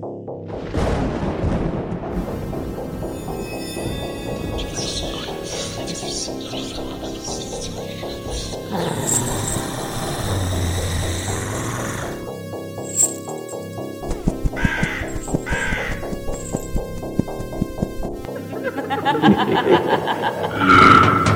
Ha ha ha ha ha!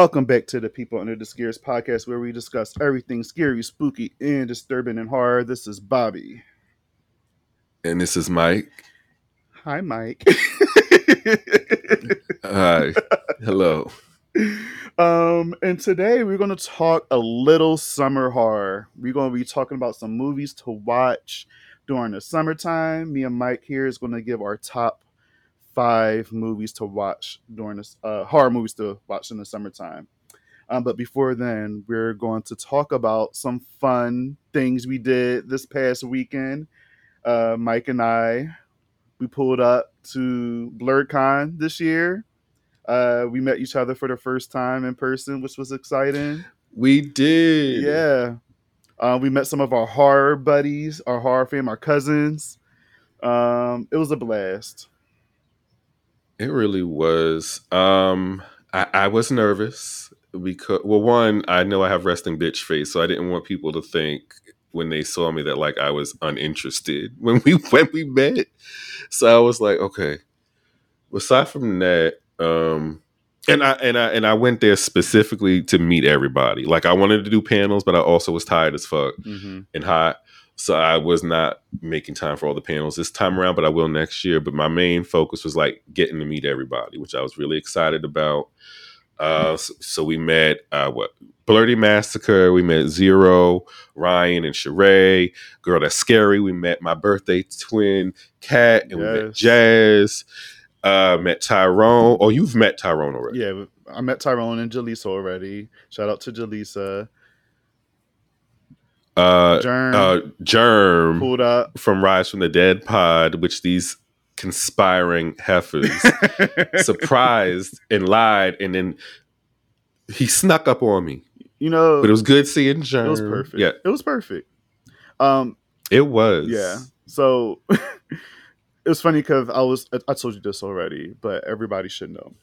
Welcome back to the People Under the Scares podcast, where we discuss everything scary, spooky, and disturbing and horror. This is Bobby. And this is Mike. Hi, Mike. Hi. Hello. Um, and today we're going to talk a little summer horror. We're going to be talking about some movies to watch during the summertime. Me and Mike here is going to give our top five movies to watch during this uh, horror movies to watch in the summertime. Um, but before then, we're going to talk about some fun things we did this past weekend. Uh, Mike and I, we pulled up to BlerdCon this year. Uh, we met each other for the first time in person, which was exciting. We did. Yeah. Uh, we met some of our horror buddies, our horror fam, our cousins. Um, it was a blast. It really was. Um, I, I was nervous because, well, one, I know I have resting bitch face, so I didn't want people to think when they saw me that like I was uninterested when we when we met. So I was like, okay. Aside from that, um, and I and I and I went there specifically to meet everybody. Like I wanted to do panels, but I also was tired as fuck Mm-hmm. and hot. So I was not making time for all the panels this time around, but I will next year. But my main focus was like getting to meet everybody, which I was really excited about. Uh, so, so we met uh, what Blerdy Massacre. We met Zero, Ryan, and Sheree. Girl, that's scary. We met my birthday twin, Cat, and we met Jazz. Uh, met Tyrone. Oh, you've met Tyrone already. Yeah, I met Tyrone and Jaleesa already. Shout out to Jaleesa. Uh, Germ uh, Germ. pulled up. from Rise from the Dead pod, which these conspiring heifers surprised and lied, and then he snuck up on me. you know, But it was good seeing Germ. it was perfect. Yeah, It was perfect. Um, it was. yeah. So it was funny because I was I told you this already, but everybody should know.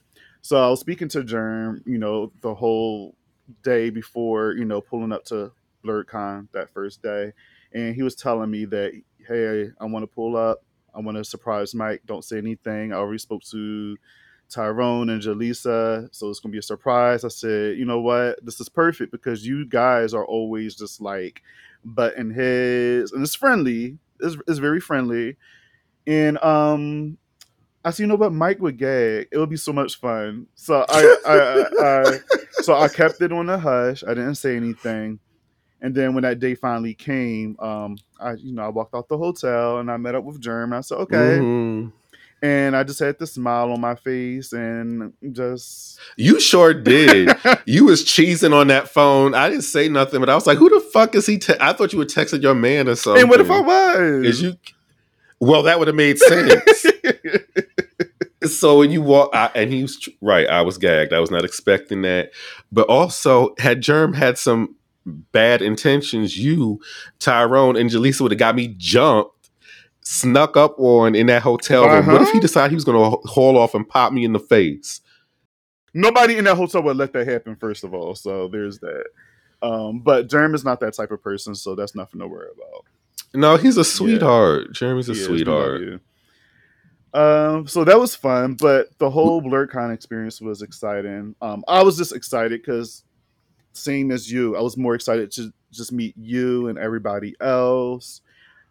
So I was speaking to Germ, you know, the whole day before, you know, pulling up to BlerdCon that first day, and he was telling me that, hey, I want to pull up. I want to surprise Mike. Don't say anything. I already spoke to Tyrone and Jaleesa, so it's gonna be a surprise. I said, you know what, this is perfect because you guys are always just like button heads, and it's friendly. It's, it's very friendly, and um, I said, you know what, Mike would gag. It would be so much fun. So I, I, I, I so I kept it on the hush. I didn't say anything. And then when that day finally came, um, I you know I walked out the hotel and I met up with Germ. I said, okay, Mhm. and I just had the smile on my face and just You sure did. you was cheesing on that phone. I didn't say nothing, but I was like, "Who the fuck is he?" Te-? I thought you were texting your man or something. and what if I was? Is you? Well, that would have made sense. so when you walk I, and he was right i was gagged i was not expecting that but also had germ had some bad intentions you tyrone and jaleesa would have got me jumped snuck up on in that hotel room what if Uh-huh. he decided he was going to haul off and pop me in the face Nobody in that hotel would let that happen. First of all, so there's that. Um, but Germ is not that type of person, so that's nothing to worry about. no he's a sweetheart jeremy's a He is, we love sweetheart. Um, so that was fun, but the whole BlerdCon experience was exciting. Um, I was just excited because same as you, I was more excited to just meet you and everybody else.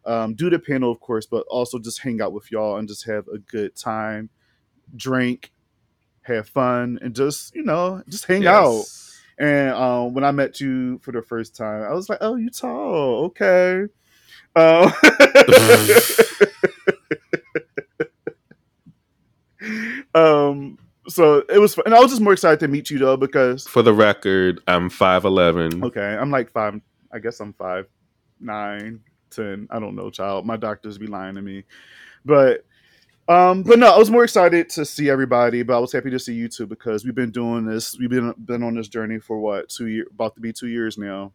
Um, do the panel, of course, but also just hang out with y'all and just have a good time, drink, have fun, and just you know just hang out. And um, when I met you for the first time, I was like, "Oh, you tall, okay." Uh, um, so it was, and I was just more excited to meet you though because for the record i'm 5'11 okay, I'm like five. I guess I'm five, nine, ten. I don't know, child. My doctors be lying to me, but Um, but no, I was more excited to see everybody, but I was happy to see you too because we've been doing this. We've been been on this journey for what two years, about to be two years now.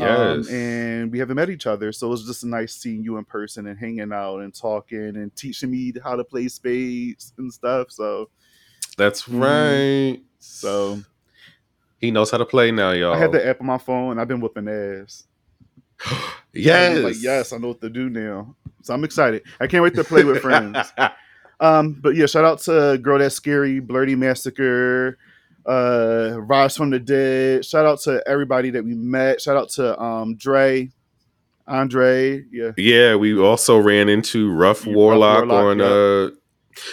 Um, Yes. and we haven't met each other, so it was just nice seeing you in person and hanging out and talking and teaching me how to play spades and stuff. So, That's Mhm. right. so he knows how to play now, y'all. I had the app on my phone and I've been whooping ass. Yes. like yes, I know what to do now. So I'm excited. I can't wait to play with friends. Um, but yeah, shout out to Girl That's Scary, Blerdy Massacre, uh, Rise from the Dead. Shout out to everybody that we met. Shout out to um Dre, Andre. Yeah. yeah, we also ran into Rough Rough Warlock, Warlock, on yeah. uh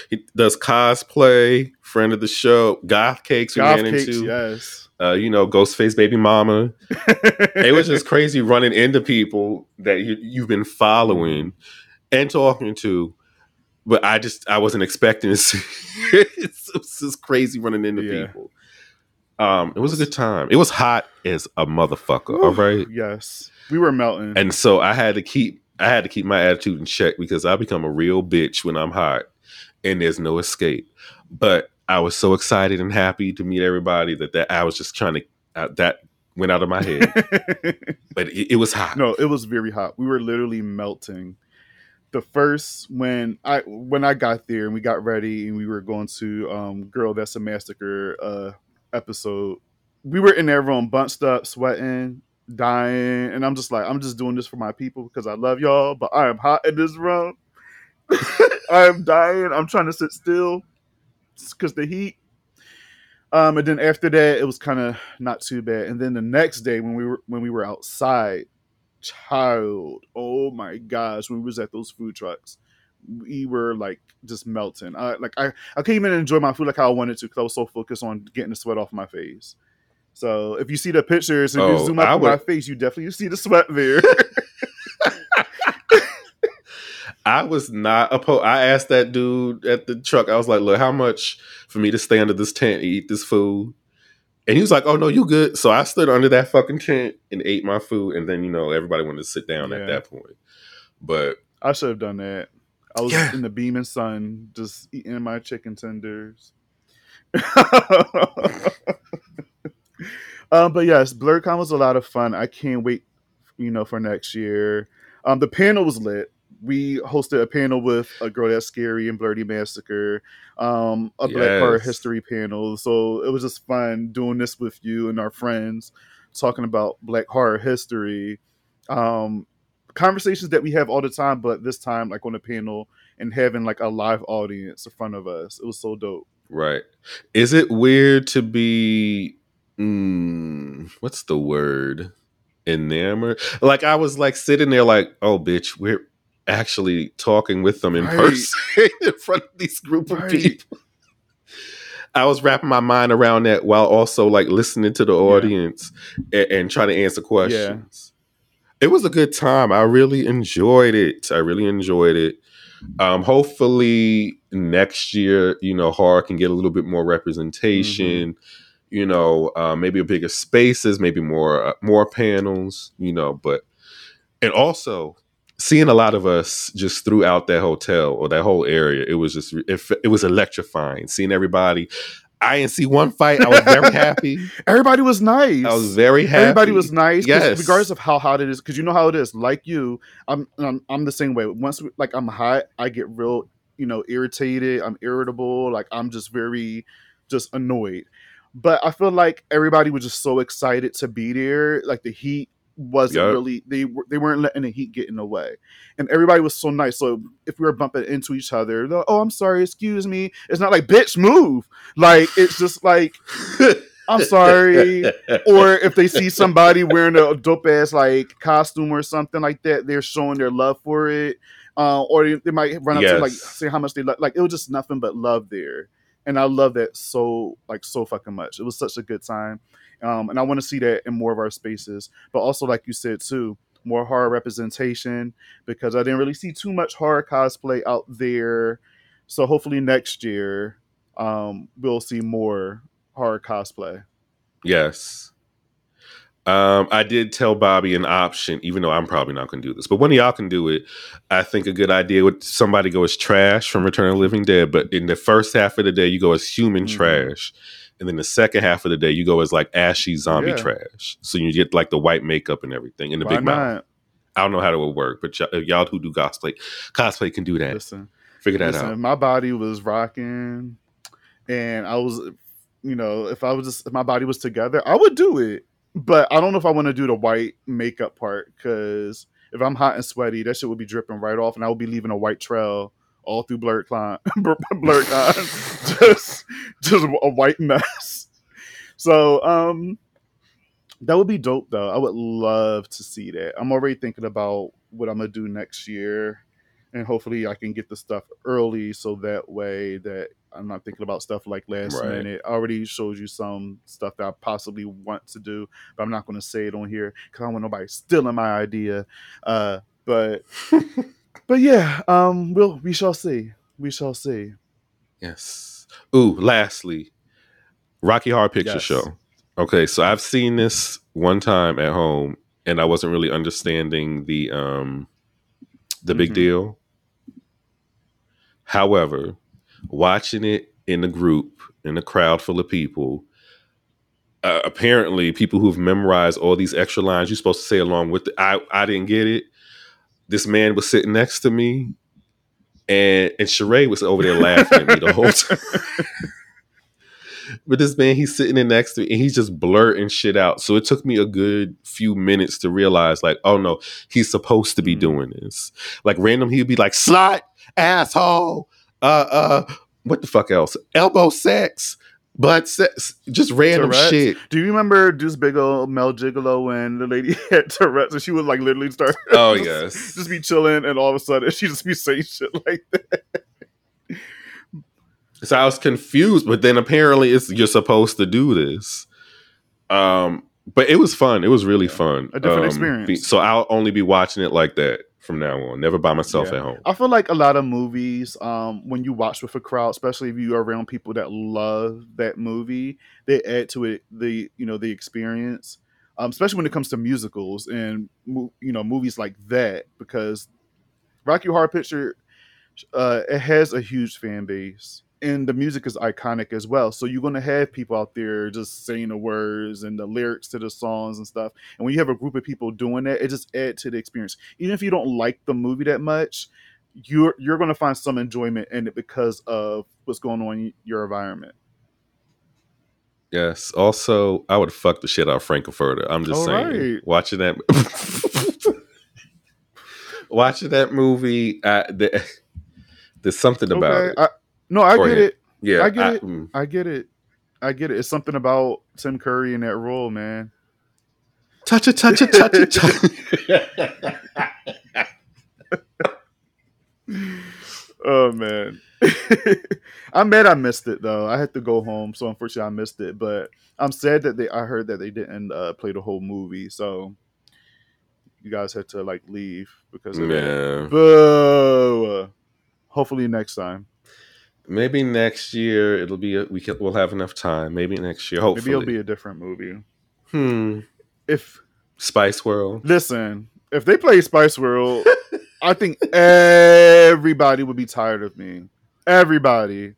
he does cosplay, friend of the show, Goth Cakes we Goth ran Cakes, into. yes. Uh, you know, Ghostface Baby Mama. it was just crazy running into people that you, you've been following and talking to. But I just I wasn't expecting to see. it's, it's just crazy running into Yeah. people. Um, it was a good time. It was hot as a motherfucker. All right, Yes. We were melting. and so I had to keep I had to keep my attitude in check because I become a real bitch when I'm hot, and there's no escape. But I was so excited and happy to meet everybody that that I was just trying to uh, that went out of my head. but it, it was hot. no, it was very hot. We were literally melting. The first when I when I got there and we got ready and we were going to um Girl That's a Massacre uh episode, we were in that room bunched up, sweating, dying, and I'm just like, I'm just doing this for my people because I love y'all, but I am hot in this room. I am dying. I'm trying to sit still because the heat. Um, and then after that, it was kind of not too bad. And then the next day, when we were when we were outside, child, oh my gosh, when we was at those food trucks, we were like just melting. I like I I couldn't even enjoy my food like how I wanted to because I was so focused on getting the sweat off my face. So if you see the pictures and you Oh, zoom out on my face, you definitely see the sweat there. I was not opposed. I asked that dude at the truck. I was like, "Look, how much for me to stay under this tent and eat this food?" And he was like, "Oh no, you good." So I stood under that fucking tent and ate my food, and then you know everybody wanted to sit down Yeah. at that point. But I should have done that. I was Yeah. in the beaming sun, just eating my chicken tenders. um, but yes, BlerdCon was a lot of fun. I can't wait, you know, for next year. Um, the panel was lit. We hosted a panel with a girl that's scary and Blerdy Massacre, um, a Black Horror History panel. So it was just fun doing this with you and our friends, talking about Black Horror History. Um, conversations that we have all the time, but this time like on a panel and having like a live audience in front of us. It was so dope. right, is it weird to be? Mm, what's the word? Enamored. Like I was like sitting there, like, "Oh, bitch, we're." Actually, talking with them in Right. person in front of these group of Right. people. I was wrapping my mind around that while also like listening to the audience and, and trying to answer questions. It was a good time. I really enjoyed it. I really enjoyed it. Um, hopefully next year, you know, horror can get a little bit more representation. You know, uh, maybe a bigger spaces, maybe more uh, more panels. You know, but and also seeing a lot of us just throughout that hotel or that whole area, it was just it, it was electrifying. Seeing everybody, I didn't see one fight. I was very happy. Everybody was nice. I was very happy. Everybody was nice. Yes. Regardless of how hot it is, because you know how it is. Like you, I'm, I'm I'm the same way. Once we- like I'm hot, I get real, you know, irritated. I'm irritable. Like I'm just very, just annoyed. But I feel like everybody was just so excited to be there. Like the heat wasn't Yup. really they they weren't letting the heat get in the way, and everybody was so nice. So if we were bumping into each other, like, oh, I'm sorry, excuse me. It's not like bitch move. Like it's just like I'm sorry. or if they see somebody wearing a dope ass like costume or something like that, they're showing their love for it. Uh, or they, they might run up to like Yes. say how much they love. Like it was just nothing but love there, and I love that so like so fucking much. It was such a good time, um, and I want to see that in more of our spaces. But also, like you said too, more horror representation because I didn't really see too much horror cosplay out there. So hopefully next year, um, we'll see more horror cosplay. Yes. Um, I did tell Bobby an option, even though I'm probably not going to do this. But one of y'all can do it. I think a good idea would somebody go as trash from Return of the Living Dead, but in the first half of the day, you go as human Mhm. trash, and then the second half of the day, you go as like ashy zombie Yeah. trash. So you get like the white makeup and everything, and the Why big mouth. I don't know how that would work, but y- y'all who do cosplay, cosplay can do that. Listen, Figure that listen. out. My body was rocking, and I was, you know, if I was just if my body was together, I would do it. But I don't know if I want to do the white makeup part because if I'm hot and sweaty, that shit would be dripping right off, and I would be leaving a white trail all through Blurred Con, Blurred just just a white mess. So, um, that would be dope though. I would love to see that. I'm already thinking about what I'm gonna do next year, and hopefully I can get the stuff early so that way that I'm not thinking about stuff like last Right. minute. I already showed you some stuff that I possibly want to do, but I'm not going to say it on here because I don't want nobody stealing my idea. Uh, but but yeah, um, we'll we shall see. We shall see. Yes. Ooh, lastly, Rocky Horror Picture Yes. Show. Okay, so I've seen this one time at home and I wasn't really understanding the um the big Mhm. deal. However, watching it in a group, in a crowd full of people, uh, apparently people who've memorized all these extra lines you're supposed to say along with it. I I didn't get it. This man was sitting next to me and and Sheree was over there laughing at me the whole time. But this man, he's sitting in next to me and he's just blurting shit out. So it took me a good few minutes to realize, like, oh no, he's supposed to be Mhm. doing this. Like random, he'd be like, slut, asshole, uh, uh, what the fuck else? Elbow sex, sex, just random Tourette's? shit. Do you remember Deuce Big Ol' Mel Gigolo when the lady had Tourette's and she would like literally start? Oh just, yes, just be chilling and all of a sudden she just be saying shit like that. So I was confused, but then apparently it's you're supposed to do this. Um, but it was fun. It was really Yeah. fun. A different Um, experience. so I'll only be watching it like that from now on. Never by myself Yeah. at home. I feel like a lot of movies, um, when you watch with a crowd, especially if you are around people that love that movie, they add to it the you know the experience. Um, especially when it comes to musicals and you know movies like that, because Rocky Horror Picture, uh, it has a huge fan base, and the music is iconic as well. So you're gonna have people out there just saying the words and the lyrics to the songs and stuff. And when you have a group of people doing that, it just adds to the experience. Even if you don't like the movie that much, you're you're gonna find some enjoyment in it because of what's going on in your environment. Yes. Also, I would fuck the shit out of Frank-N-Furter. I'm just All saying. right. Watching that, watching that movie, uh, the, there's something about okay, it. I, no, I Go get ahead. it. Yeah, I get it. mm. I get it. I get it. It's something about Tim Curry in that role, man. Touch it, touch it, touch it, touch it. oh man. I'm mad I missed it though. I had to go home, so unfortunately I missed it. But I'm sad that they I heard that they didn't uh, play the whole movie, so you guys had to like leave because of that. Man, Boo. Hopefully next time. Maybe next year it'll be. A, we can, we'll have enough time. Maybe next year. Hopefully. Maybe it'll be a different movie. hmm. If Spice World. listen, if they play Spice World, I think everybody would be tired of me. Everybody.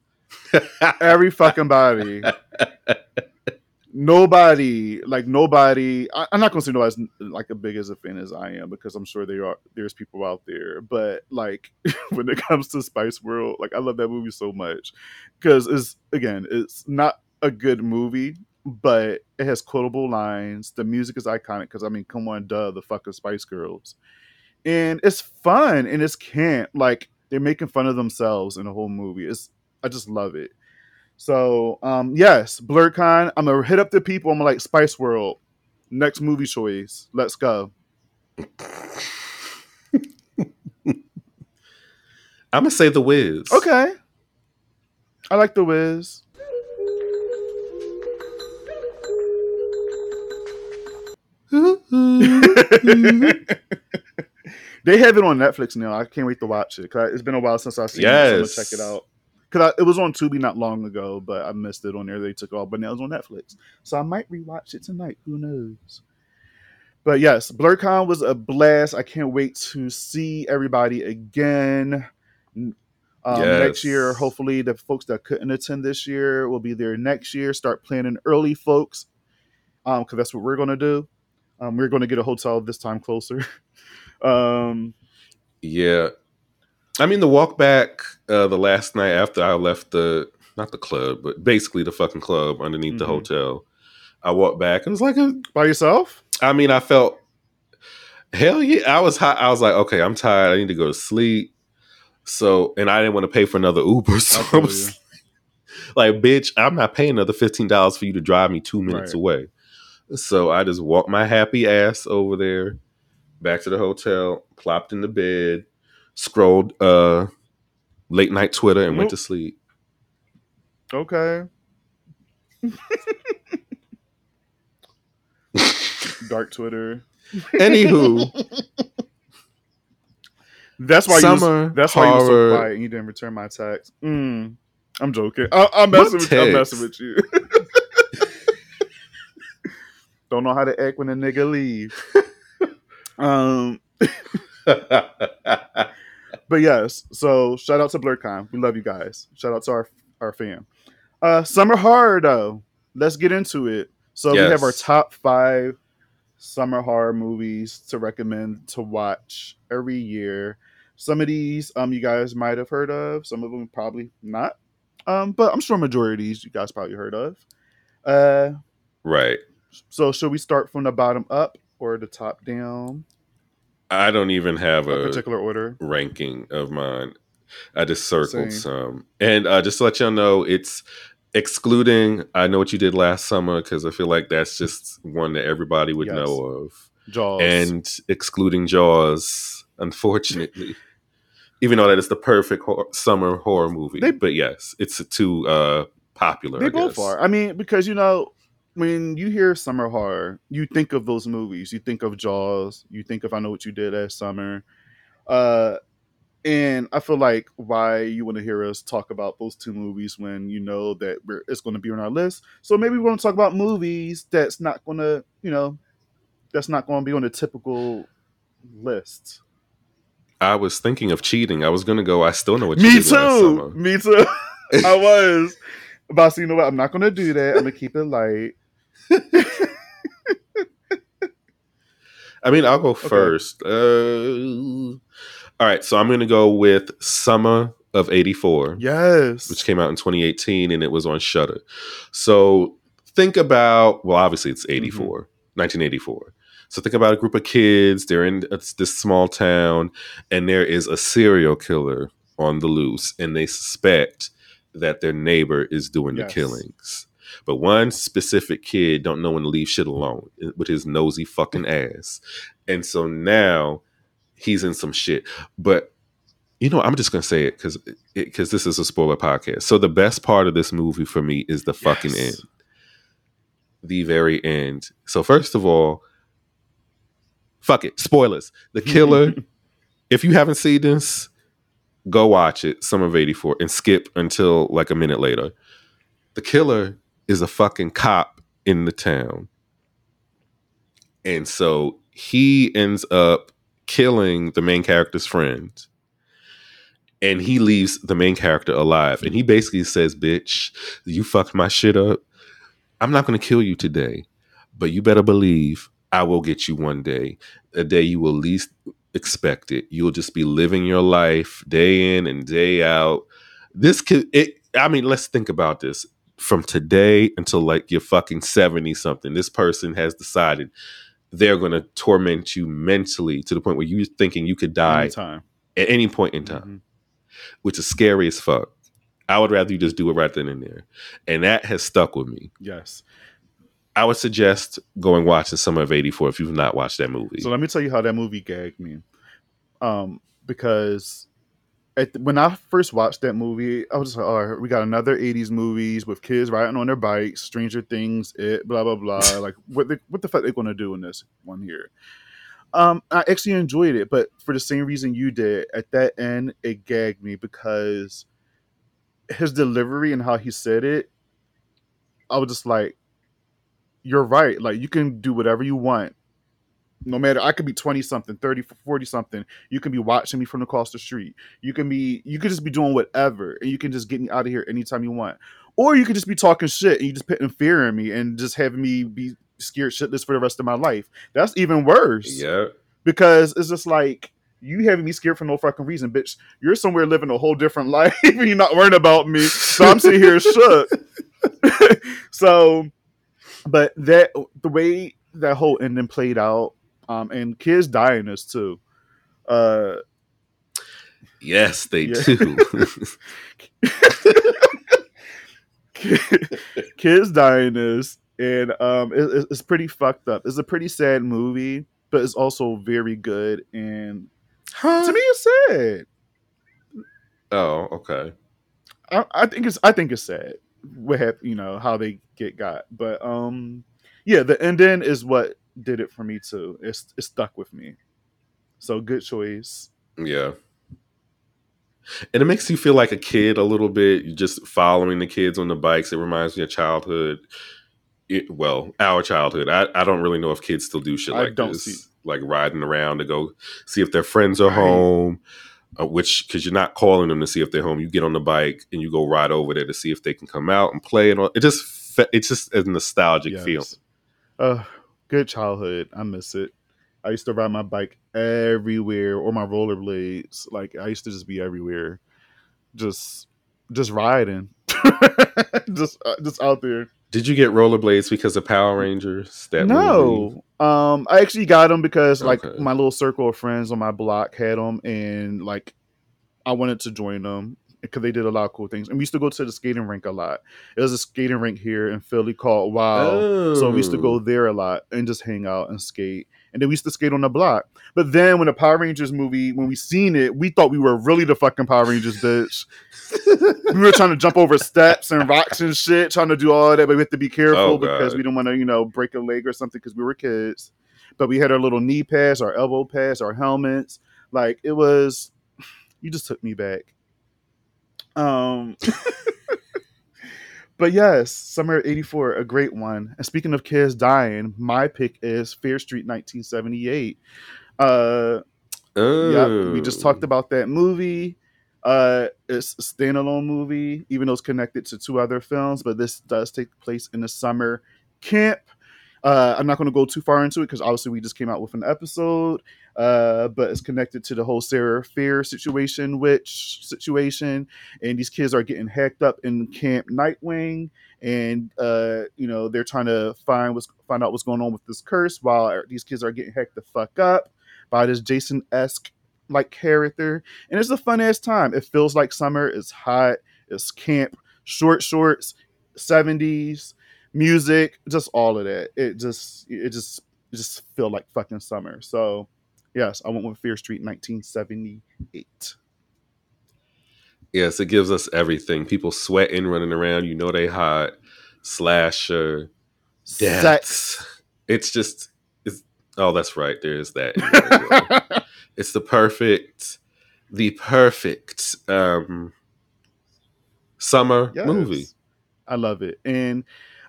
Every fucking body. Nobody, like nobody. I, I'm not gonna say nobody's like as big as a fan as I am because I'm sure there are there's people out there. But like when it comes to Spice World, like I love that movie so much because it's again it's not a good movie, but it has quotable lines. The music is iconic because I mean, come on, duh, the fucking Spice Girls, and it's fun and it's camp. Like they're making fun of themselves in the whole movie. It's I just love it. So um yes, BlerdCon. I'm gonna hit up the people. I'm like Spice World. Next movie choice. Let's go. I'm gonna say the Wiz. Okay. I like the Wiz. they have it on Netflix now. I can't wait to watch it. 'cause it's been a while since I've seen it. So I'm gonna Yes. check it out. Cause it was on Tubi not long ago, but I missed it on there. They took off, but now it's on Netflix, so I might rewatch it tonight. Who knows? but yes, BlerdCon was a blast. I can't wait to see everybody again. Um, Next year, hopefully, the folks that couldn't attend this year will be there next year. Start planning early, folks, because that's what we're going to do. Um, we're going to get a hotel this time closer. um, Yeah. I mean, the walk back uh, the last night after I left the, not the club, but basically the fucking club underneath the Mhm. hotel. I walked back. It was like a, by yourself? I mean, I felt, hell yeah. I was hot. I was like, okay, I'm tired. I need to go to sleep. So, and I didn't want to pay for another Uber. So I, feel was like, bitch, I'm not paying another $15 for you to drive me two minutes Right. away. So I just walked my happy ass over there, back to the hotel, plopped in the bed, scrolled uh late night Twitter and went to sleep. Okay. Dark Twitter. Anywho, That's why you was, that's why you were so quiet and you didn't return my text. Mm, I'm joking. I, I'm messing with you. I'm messing with you. Don't know how to act when a nigga leave. Um, but yes. So shout out to BlerdCon. We love you guys. Shout out to our our fam. Uh, summer horror though. Let's get into it. So we have our top five summer horror movies to recommend to watch every year. Some of these um you guys might have heard of. Some of them probably not. Um, but I'm sure majority of these you guys probably heard of. Uh, right. so should we start from the bottom up or the top down? I don't even have A a particular order. ranking of mine. I just circled Same. some. And uh, just to let y'all know, it's excluding I Know What You Did Last Summer because I feel like that's just one that everybody would Yes. know of. Jaws. and excluding Jaws, unfortunately. Even though that is the perfect hor- summer horror movie, They- but yes, it's too uh, popular. They I both guess. are. I mean, because you know, when you hear summer horror, you think of those movies. You think of Jaws. You think of I Know What You Did Last Summer. Uh, and I feel like why you want to hear us talk about those two movies when you know that we're, it's going to be on our list. So maybe we want to talk about movies that's not going to, you know, that's not going to be on the typical list. I was thinking of cheating. I was going to go. I still know what you Me too. Me too. I was. But you know what? I'm not going to do that. I'm going to keep it light. I mean, I'll go first. Uh, all right, so I'm going to go with Summer of '84. Yes. which came out in 2018 and it was on Shudder. So think about well, obviously it's 84, 1984. So think about a group of kids. They're in this small town, and there is a serial killer on the loose, and they suspect that their neighbor is doing Yes. the killings. But one specific kid don't know when to leave shit alone eh, with his nosy fucking ass, and so now he's in some shit. But you know, I'm just gonna say it because because this is a spoiler podcast. So the best part of this movie for me is the fucking Yes. end, the very end. So first of all, fuck it, spoilers. The killer. if you haven't seen this, go watch it. Summer of '84 and skip until like a minute later. The killer is a fucking cop in the town, and so he ends up killing the main character's friend and he leaves the main character alive. And he basically says, Bitch, you fucked my shit up. I'm not going to kill you today, but you better believe I will get you one day, a day you will least expect it. You'll just be living your life day in and day out. This could, it, I mean, let's think about this. From today until like you're fucking 70 something, this person has decided they're going to torment you mentally to the point where you're thinking you could die Anytime. at any point in time Mhm. which is scary as fuck. I would rather you just do it right then and there. And that has stuck with me. Yes. I would suggest going watching Summer of 84 if you've not watched that movie. So let me tell you how that movie gagged me. Um, because at when I first watched that movie, I was just like, "All right, we got another '80s movies with kids riding on their bikes, Stranger Things, it, blah blah blah." like, what the what the fuck they going to do in this one here? Um, I actually enjoyed it, but for the same reason you did, at that end, it gagged me because his delivery and how he said it, I was just like, "You're right. Like, you can do whatever you want." No matter I could be 20 something, 30, 40 something. You can be watching me from across the street. You can be you could just be doing whatever and you can just get me out of here anytime you want. Or you could just be talking shit and you just putting fear in me and just having me be scared shitless for the rest of my life. That's even worse. Yeah. Because it's just like you having me scared for no fucking reason, bitch. You're somewhere living a whole different life and you're not worrying about me. So I'm sitting here shook. so but that the way that whole ending played out um, and kids die in this too. Uh, yes, they yeah. do. kids die in this, and um, it, it's pretty fucked up. It's a pretty sad movie, but it's also very good. And huh? to me, it's sad. Oh, okay. I, I think it's I think it's sad. What have you know how they get got, but um, yeah, the ending is what did it for me too. It's it stuck with me. So good choice. Yeah. And it makes you feel like a kid a little bit. You're just following the kids on the bikes. It reminds me of childhood. It, well, our childhood. I, I don't really know if kids still do shit like this, see. like riding around to go see if their friends are right. home. Uh, which because you're not calling them to see if they're home, you get on the bike and you go ride over there to see if they can come out and play. And all. it just it's just a nostalgic yes. feeling. Uh, good childhood. I miss it. I used to ride my bike everywhere or my rollerblades. Like I used to just be everywhere, just just riding, just uh, just out there. Did you get rollerblades because of Power Rangers? That no, movie? um, I actually got them because like okay. my little circle of friends on my block had them, and like I wanted to join them because they did a lot of cool things. And we used to go to the skating rink a lot. There's a skating rink here in Philly called Wow. Oh. So we used to go oh. there a lot and just hang out and skate. And then we used to skate on the block. But then when the Power Rangers movie, when we seen it, we thought we were really the fucking Power Rangers, bitch. we were trying to jump over steps and rocks and shit, trying to do all that, but we had to be careful oh, because we didn't want to, you know, break a leg or something because we were kids. But we had our little knee pads, our elbow pads, our helmets. Like it was, you just took me back. Um, but yes, Summer '84, a great one. And speaking of kids dying, my pick is Fear Street 1978. Uh, oh. yeah, we just talked about that movie. Uh, it's a standalone movie, even though it's connected to two other films, but this does take place in the summer camp. Uh, I'm not going to go too far into it because obviously we just came out with an episode, uh, but it's connected to the whole Sarah Fier situation, which situation, and these kids are getting hacked up in Camp Nightwing, and uh, you know they're trying to find what's find out what's going on with this curse while these kids are getting hacked the fuck up by this Jason esque like character, and it's a fun ass time. It feels like summer. It's hot. It's camp. Short shorts. 70s music, just all of that. It just it just it just feel like fucking summer. So yes, I went with Fear Street 1978. Yes, it gives us everything. People sweating, running around. You know they hot. Slasher, sex. It's just it's. Oh, that's right. There's that. it's the perfect, the perfect um summer yes. movie. I love it, and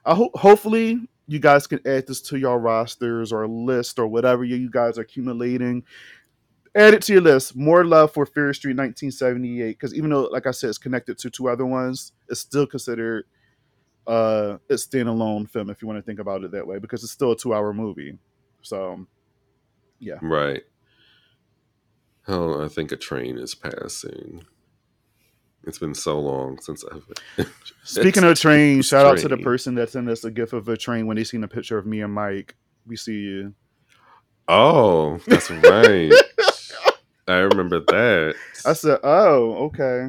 I hope hopefully you guys can add this to your rosters or list or whatever you guys are accumulating. Add it to your list. More love for Fear Street 1978 because even though, like I said, it's connected to two other ones, it's still considered uh, a standalone film if you want to think about it that way because it's still a two-hour movie. So, yeah, right. Oh, I think a train is passing. It's been so long since I've. Speaking of train, shout train. out to the person that sent us a gift of a train when they seen a picture of me and Mike. We see you. Oh, that's right. I remember that. I said, "Oh, okay."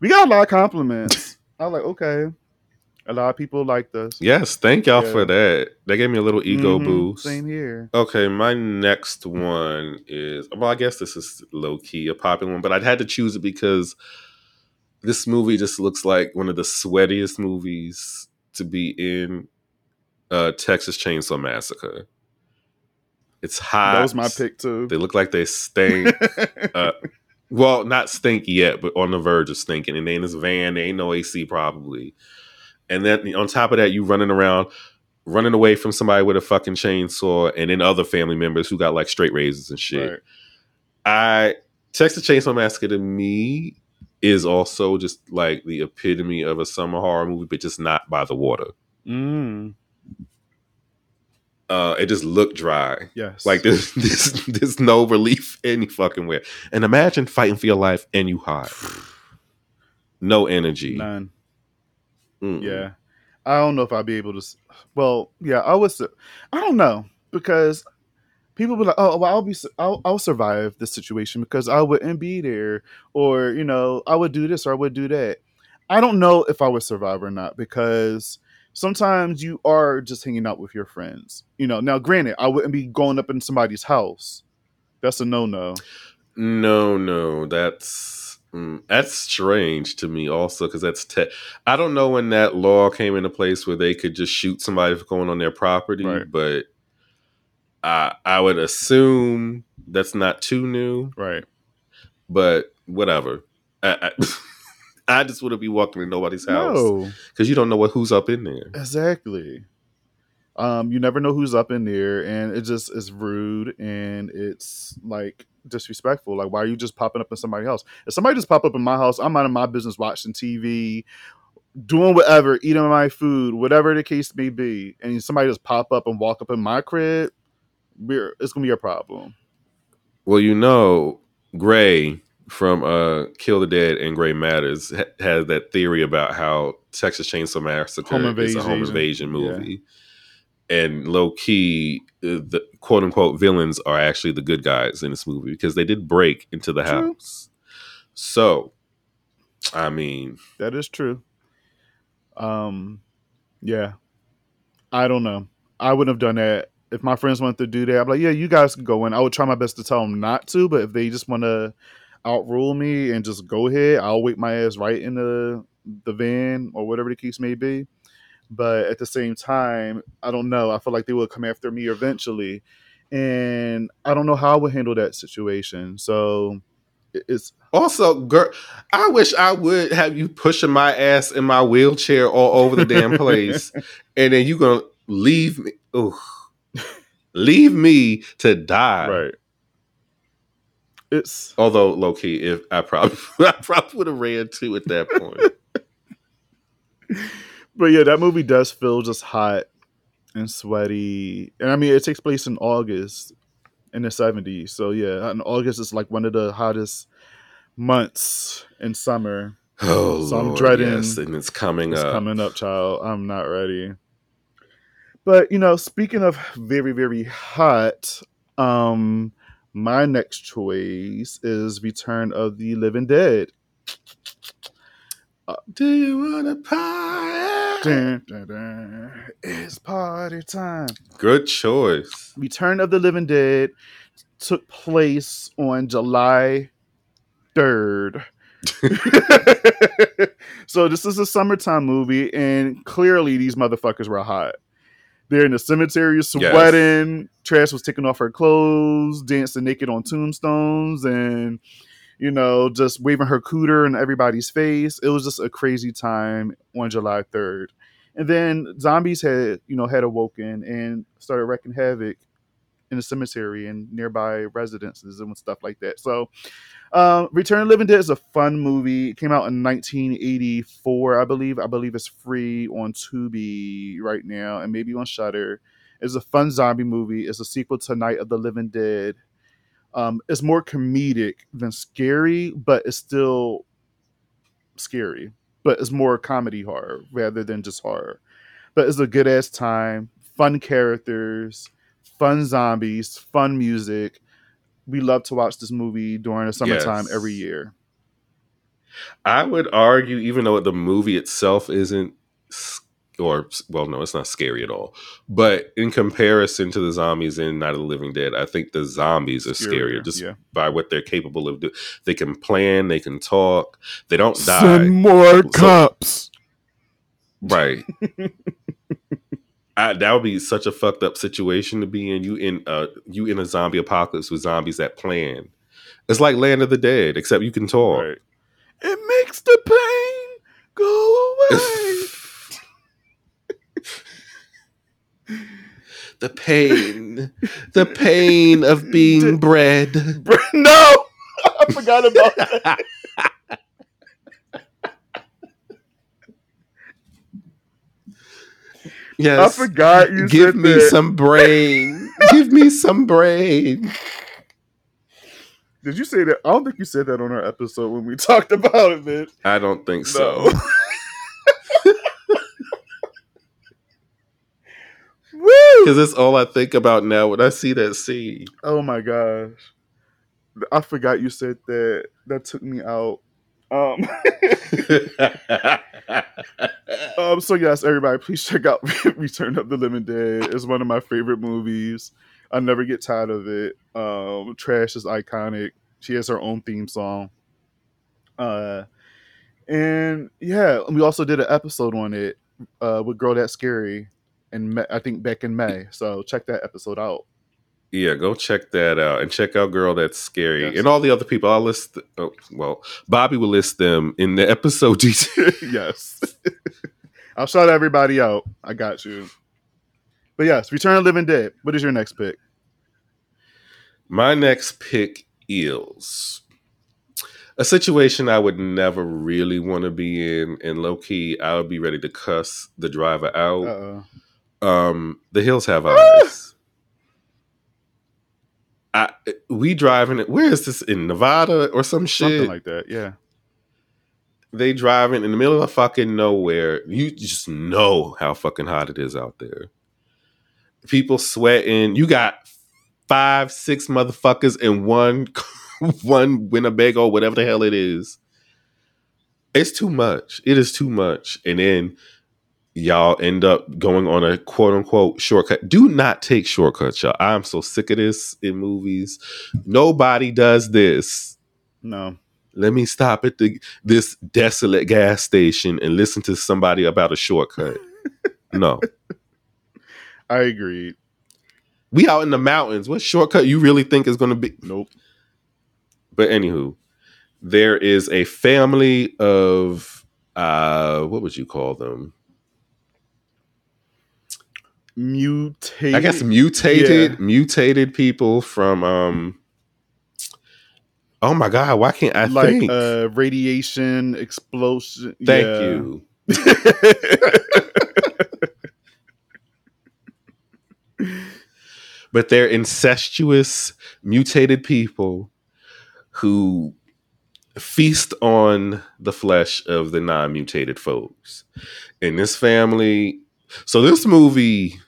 We got a lot of compliments. I was like, "Okay." A lot of people liked us. Yes, thank y'all yeah. for that. They gave me a little ego mm-hmm, boost. Same here. Okay, my next one is well, I guess this is low key a popular one, but I had to choose it because this movie just looks like one of the sweatiest movies to be in uh, Texas Chainsaw Massacre. It's hot. That was my pick too. They look like they stink. uh, well, not stink yet, but on the verge of stinking. And they in this van, they ain't no AC probably. And then on top of that, you running around running away from somebody with a fucking chainsaw, and then other family members who got like straight razors and shit. Right. I Texas Chainsaw Massacre to me is also just like the epitome of a summer horror movie, but just not by the water. Mm, Uh, it just looked dry. yes. Like there's, there's there's no relief any fucking where. And imagine fighting for your life and you hot. No energy. None. Mm-mm. Yeah. I don't know if I'd be able to. Well, yeah, I was. I don't know because people be like, "Oh, well, I'll be. I'll, I'll survive this situation because I wouldn't be there, or you know, I would do this or I would do that." I don't know if I would survive or not because sometimes you are just hanging out with your friends. You know, now granted, I wouldn't be going up in somebody's house. That's a no no. No, no, that's mm, that's strange to me also because that's te- I don't know when that law came into place where they could just shoot somebody for going on their property, Right. but I I would assume that's not too new, Right. but whatever. I, I, I just wouldn't be walking in nobody's house No. because you don't know what who's up in there. Exactly. Um, you never know who's up in there, and it just is rude and it's like disrespectful. Like, why are you just popping up in somebody else? If somebody just pop up in my house, I'm out of my business watching TV, doing whatever, eating my food, whatever the case may be, and somebody just pop up and walk up in my crib, it's gonna be a problem. Well, you know, Gray from uh, Kill the Dead and Gray Matters ha- had that theory about how Texas Chainsaw Massacre Home is a home invasion. movie, and low key, uh, the quote unquote villains are actually the good guys in this movie because they did break into the True. house. So, I mean, That is true. Um, yeah, I don't know. I wouldn't have done that if my friends wanted to do that. I'm like, yeah, you guys can go in. I would try my best to tell them not to, but if they just want to outrule me and just go ahead, I'll wait my ass right in the the van or whatever the case may be. But at the same time, I don't know. I feel like they will come after me eventually, and I don't know how I would handle that situation. So it's also, girl, I wish I would have you pushing my ass in my wheelchair all over the damn place, and then you gonna leave me. Ooh, leave me to die. right. It's Although low key, if I probably I probably would have ran too at that point. but yeah, that movie does feel just hot and sweaty. And I mean, it takes place in August in the 70s. So yeah, and August is like one of the hottest months in summer. Oh, So I'm dreading yes, and it's coming It's up. coming up, child. I'm not ready. But you know, speaking of very, very hot, um, my next choice is Return of the Living Dead. Do you want to pie? Dun, dun, dun. It's party time. Good choice. Return of the Living Dead took place on July 3rd. so this is a summertime movie, and clearly these motherfuckers were hot. They're in the cemetery sweating. Trash was taking off her clothes, dancing naked on tombstones, and you know, just waving her cooter in everybody's face. It was just a crazy time on July 3rd. And then zombies had, you know, had awoken and started wreaking havoc in the cemetery and nearby residences and stuff like that. So, uh, Return of the Living Dead is a fun movie. It came out in 1984, I believe. I believe it's free on Tubi right now and maybe on Shudder. It's a fun zombie movie. It's a sequel to Night of the Living Dead. Um, it's more comedic than scary, but it's still scary. But it's more comedy horror rather than just horror. But it's a good ass time, fun characters, fun zombies, fun music. We love to watch this movie during the summertime Yes. every year. I would argue, even though the movie itself isn't, or well, no, it's not scary at all. But in comparison to the zombies in Night of the Living Dead, I think the zombies are scarier, just yeah. by what they're capable of doing. They can plan, they can talk, they don't die. Send more So- cops. Right. I, that would be such a fucked up situation to be in. You in uh you in a zombie apocalypse with zombies that plan. It's like Land of the Dead, except you can talk. Right. It makes the pain go away. the pain, the pain of being bred. no, I forgot about that. Yes, I forgot you Give me that. some brain. Give me some brain. Did you say that? I don't think you said that on our episode when we talked about it, man. I don't think so. No. Woo! Because it's all I think about now when I see that scene. Oh my gosh. I forgot you said that. That took me out. Um, um so yes, everybody, please check out Return of the Living Dead. It's one of my favorite movies. I never get tired of it. Um Trash is iconic. She has her own theme song. Uh and yeah, we also did an episode on it uh with Girl That's Scary and I think back in May. So check that episode out. Yeah, go check that out and check out Girl That's Scary Yes. and all the other people. I'll list. Oh, well, Bobby will list them in the episode detail. yes. I'll shout everybody out. I got you. But yes, Return of Living Dead. What is your next pick? My next pick is a situation I would never really want to be in, and low key, I would be ready to cuss the driver out. Uh-oh. Um, the hills have eyes. I we driving it. Where is this in Nevada or some shit? Something like that. Yeah. they driving in the middle of fucking nowhere. You just know how fucking hot it is out there. People sweating. You got five, six motherfuckers in one one Winnebago, whatever the hell it is. It's too much. It is too much. And then y'all end up going on a quote unquote shortcut. Do not take shortcuts, y'all. I'm so sick of this in movies. Nobody does this No. let me stop at the this desolate gas station and listen to somebody about a shortcut. no. I agree. We out in the mountains. What shortcut you really think is gonna be? Nope. But anywho, there is a family of uh what would you call them? Mutate. I guess mutated Yeah. mutated people from um Oh my god, why can't I like think? uh radiation explosion. Thank Yeah. you. but they're incestuous, mutated people who feast on the flesh of the non mutated folks. In this family, so this movie,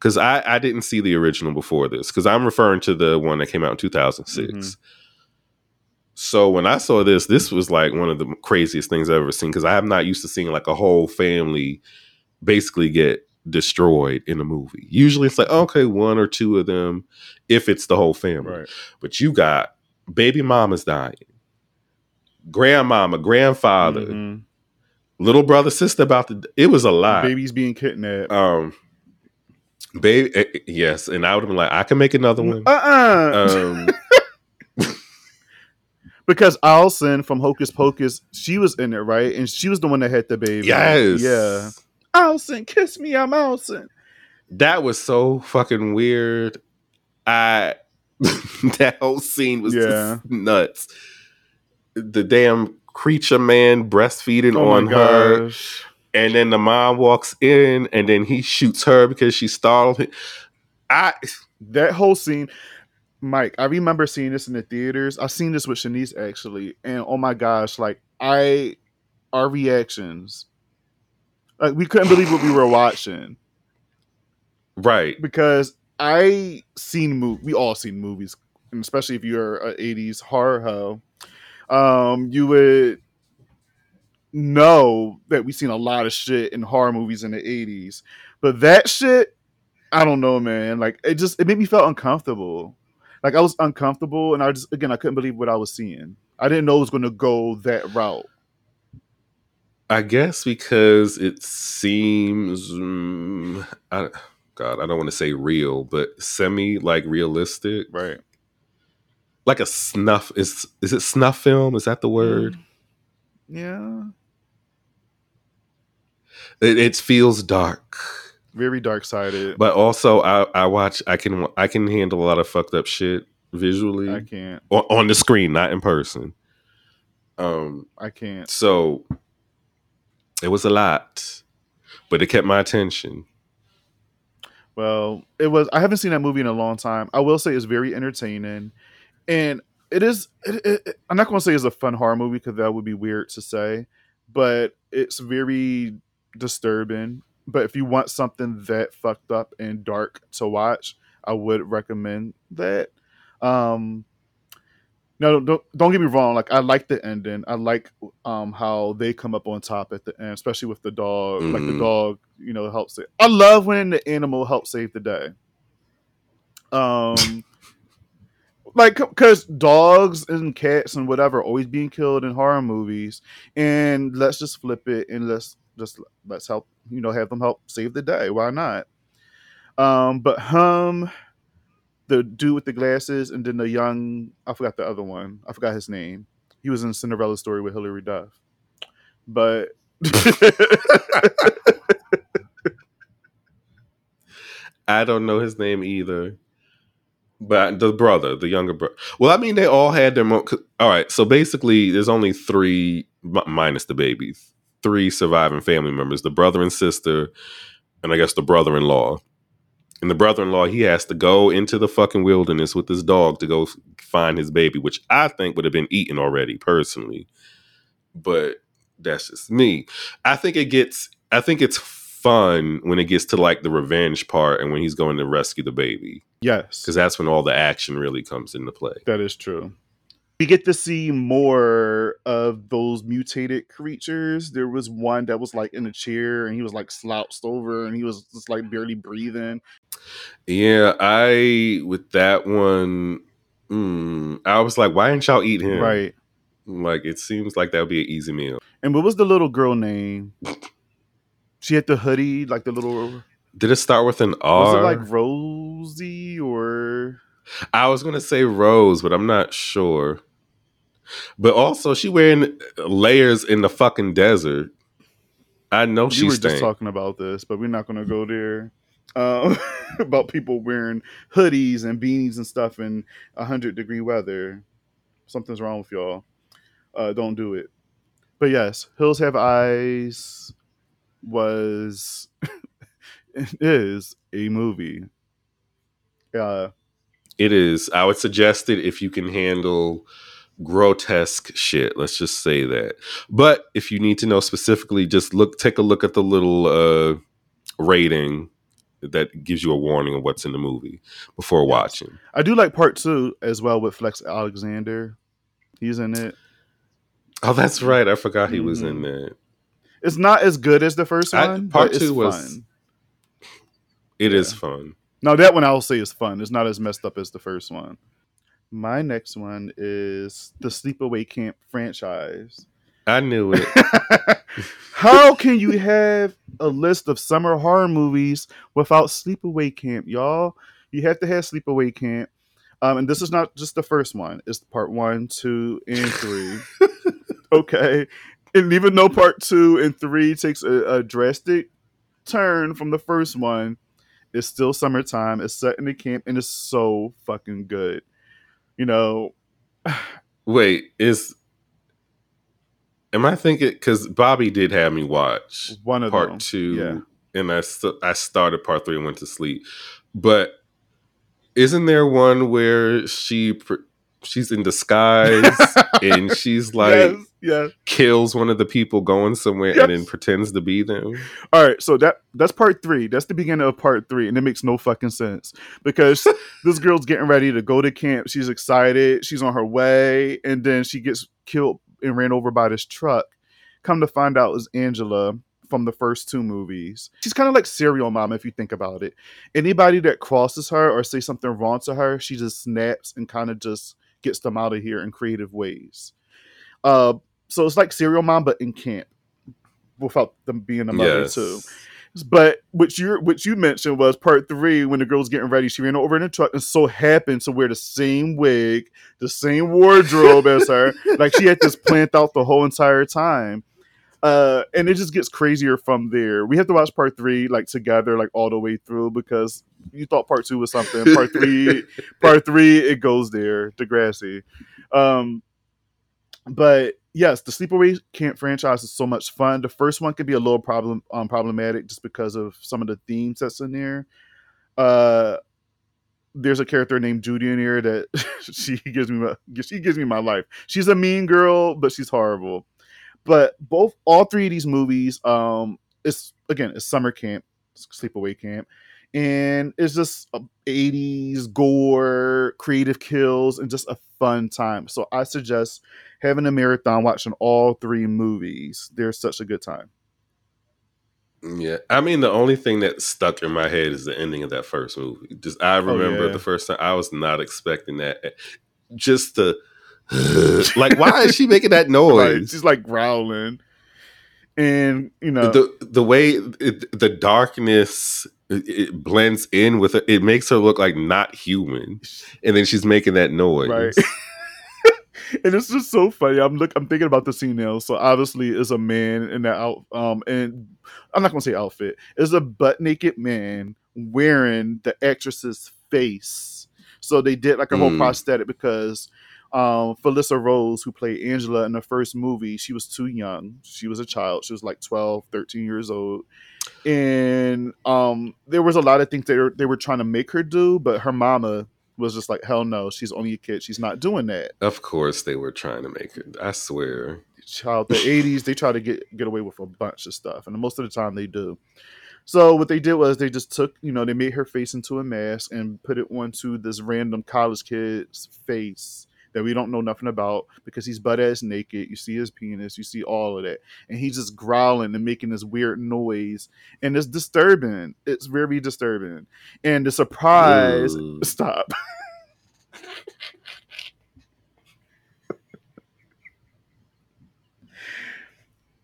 because I, I didn't see the original before this, because I'm referring to the one that came out in 2006. Mhm. So when I saw this, this was like one of the craziest things I've ever seen because I'm not used to seeing like a whole family basically get destroyed in a movie. Usually it's like, okay, one or two of them, if it's the whole family. right. But you got baby mama's dying, grandmama, grandfather, Mhm. little brother, sister about to. It was a lot. Babies being kidnapped. Um, baby, eh, eh, yes, and I would have been like, I can make another one. Uh-uh. Um, because Allison from Hocus Pocus, she was in it, right? And she was the one that had the baby. yes, Yeah. Allison, kiss me, I'm Allison. that was so fucking weird. I that whole scene was Yeah. just nuts. The damn creature man breastfeeding Oh on her, gosh. And then the mom walks in, and then he shoots her because she startled him. I That whole scene, Mike, I remember seeing this in the theaters. I've seen this with Shanice actually. And oh my gosh, like I our reactions. Like we couldn't believe what we were watching. right, because I seen mov- we all seen movies, and especially if you're a '80s horror hoe, um, you would know that we seen a lot of shit in horror movies in the '80s. But that shit, I don't know, man. Like it just it made me feel uncomfortable. Like I was uncomfortable, and I just again I couldn't believe what I was seeing. I didn't know it was going to go that route. I guess because it seems, mm, I, God, I don't want to say real, but semi like realistic, Right. like a snuff. Is is it snuff film? Is that the word? Yeah. It, it feels dark. very dark sided. But also, I I watch. I can I can handle a lot of fucked up shit visually I can't. on, on the screen, not in person. Um. I can't. So it was a lot, but it kept my attention. Well, it was. I haven't seen that movie in a long time. I will say it's very entertaining, and it is. It, it, it- I'm not going to say it's a fun horror movie because that would be weird to say, but it's very disturbing. But if you want something that fucked up and dark to watch, I would recommend that. Um, no, don't don't get me wrong. Like I like the ending. I like um how they come up on top at the end, especially with the dog. Like the Mhm. dog, you know, helps it. I love when the animal helps save the day. Um, like because dogs and cats and whatever always being killed in horror movies, and let's just flip it and let's just let's help you know have them help save the day. Why not? Um, but hum, the dude with the glasses, and then the young I forgot the other one. I forgot his name. He was in Cinderella story with Hilary Duff, but. I don't know his name either. But the brother, the younger brother. Well, I mean, they all had their. Mo- all right, so basically, there's only three, mi- minus the babies, three surviving family members: the brother and sister, and I guess the brother-in-law. And the brother-in-law, he has to go into the fucking wilderness with his dog to go find his baby, which I think would have been eaten already, personally. But that's just me. I think it gets. I think it's fun when it gets to like the revenge part and when he's going to rescue the baby yes, because that's when all the action really comes into play. That is true. We get to see more of those mutated creatures. There was one that was like in a chair and he was like slouched over and he was just like barely breathing. Yeah, I with that one, mm, I was like, why didn't y'all eat him? Right. Like it seems like that would be an easy meal. And what was the little girl name? She had the hoodie, like the little Did it start with an R? was it like Rosie or I was gonna say Rose, but I'm not sure. But also, she wearing layers in the fucking desert. I know you she were just talking about this, but we're not gonna go there. Um, about people wearing hoodies and beanies and stuff in hundred degree weather. Something's wrong with y'all. Uh, don't do it. But yes, Hills Have Eyes was is a movie. Uh, It is. I would suggest it if you can handle grotesque shit. Let's just say that. But if you need to know specifically, just look take a look at the little uh rating that gives you a warning of what's in the movie before watching. I do like part two as well with Flex Alexander. He's in it. Oh, that's right. I forgot he was Mhm. in there. It's not as good as the first I- one. part two was- fun. It is Yeah. fun. Now that one I'll say is fun. It's not as messed up as the first one. My next one is the Sleepaway Camp franchise. I knew it. How can you have a list of summer horror movies without Sleepaway Camp, y'all? You have to have Sleepaway Camp. Um, and this is not just the first one, it's part one, two, and three. okay. And even though part two and three takes a, a drastic turn from the first one, it's still summertime. It's set in the camp and it's so fucking good. You know, Wait, is am I thinking because Bobby did have me watch one of part them. two, Yeah. and I st- I started part three and went to sleep. But isn't there one where she pr- she's in disguise and she's like yes, yes. kills one of the people going somewhere and then pretends to be them? All right, so that that's part three. That's the beginning of part three, and it makes no fucking sense because this girl's getting ready to go to camp. She's excited. She's on her way, and then she gets killed and ran over by this truck. Come to find out, is Angela from the first two movies. She's kind of like serial mom if you think about it. Anybody that crosses her or say something wrong to her, she just snaps and kind of just gets them out of here in creative ways. Uh, so it's like serial mom, but in camp, without them being a mother Yes. too. But what you what you mentioned was part three when the girl's getting ready. She ran over in the truck and so happened to wear the same wig, the same wardrobe as her. Like she had this planned out the whole entire time. uh, and it just gets crazier from there. We have to watch part three like together, like all the way through, because you thought part two was something. Part three, part three, it goes there. Degrassi. Um, but yes, the Sleepaway Camp franchise is so much fun. The first one could be a little problem um, problematic just because of some of the themes that's in there. Uh, there's a character named Judy in here that she gives me my, she gives me my life. She's a mean girl, but she's horrible. But both all three of these movies, um, it's again it's summer camp, sleepaway camp, and it's just um, 80s gore, creative kills, and just a fun time. So I suggest having a marathon watching all three movies. They're such a good time. Yeah, I mean the only thing that stuck in my head is the ending of that first movie. Just I oh, remember oh, yeah. the first time I was not expecting that. Eh, just the like, why is she making that noise? She's like growling, and you know the the way it, the darkness it, it blends in with it. It makes her look like not human, and then she's making that noise. Right. and it's just so funny. I'm look. I'm thinking about the scene now. So obviously, it's a man in that out. Um, and I'm not gonna say outfit. It's a butt naked man wearing the actress's face. So they did like a whole mm. prosthetic because um, Felissa Rose, who played Angela in the first movie, she was too young. She was a child. She was like 12, 13 years old. And um, there was a lot of things they were, they were trying to make her do, but her mama was just like, hell no, she's only a kid. She's not doing that. Of course they were trying to make it. I swear. Child, the 80s, they try to get, get away with a bunch of stuff. And most of the time they do. So what they did was they just took, you know, they made her face into a mask and put it onto this random college kid's face that we don't know nothing about because he's butt ass naked. You see his penis, you see all of that, and he's just growling and making this weird noise, and it's disturbing. It's very disturbing, and the surprise. Ooh. Stop.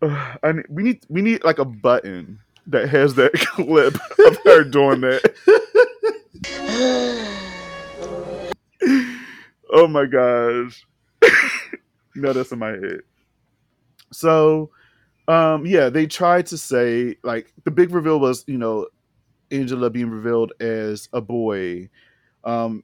I need, we need we need like a button that has that clip of her doing that. oh my gosh. no, that's in my head. So, um, yeah, they tried to say like the big reveal was, you know, Angela being revealed as a boy. Um,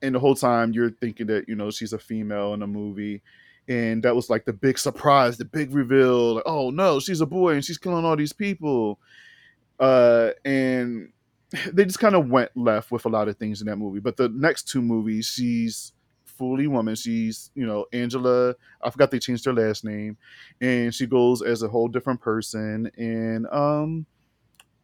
and the whole time you're thinking that, you know, she's a female in a movie. And that was like the big surprise, the big reveal. Like, oh no, she's a boy and she's killing all these people. Uh, and they just kind of went left with a lot of things in that movie. But the next two movies, she's fully woman. She's, you know, Angela. I forgot they changed her last name, and she goes as a whole different person. And um,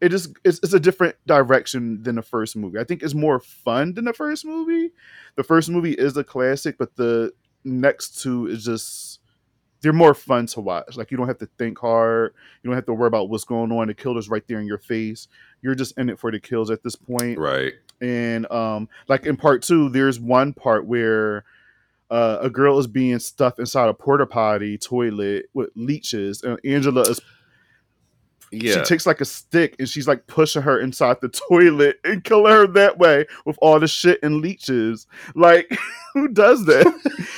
it is it's, it's a different direction than the first movie. I think it's more fun than the first movie. The first movie is a classic, but the next two is just they're more fun to watch. Like you don't have to think hard. You don't have to worry about what's going on. The killer's right there in your face. You're just in it for the kills at this point. Right and um like in part two there's one part where uh, a girl is being stuffed inside a porta potty toilet with leeches and angela is yeah. she takes like a stick and she's like pushing her inside the toilet and killing her that way with all the shit and leeches. Like, who does that?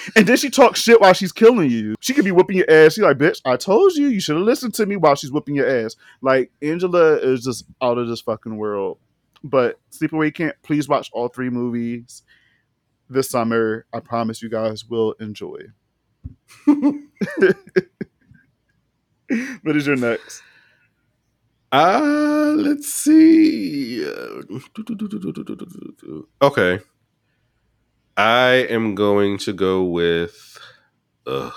and then she talks shit while she's killing you. She could be whooping your ass. She's like, bitch, I told you, you should have listened to me while she's whooping your ass. Like, Angela is just out of this fucking world. But Sleepaway Camp, please watch all three movies this summer. I promise you guys will enjoy. what is your next? Uh, let's see. Okay. I am going to go with. Ugh.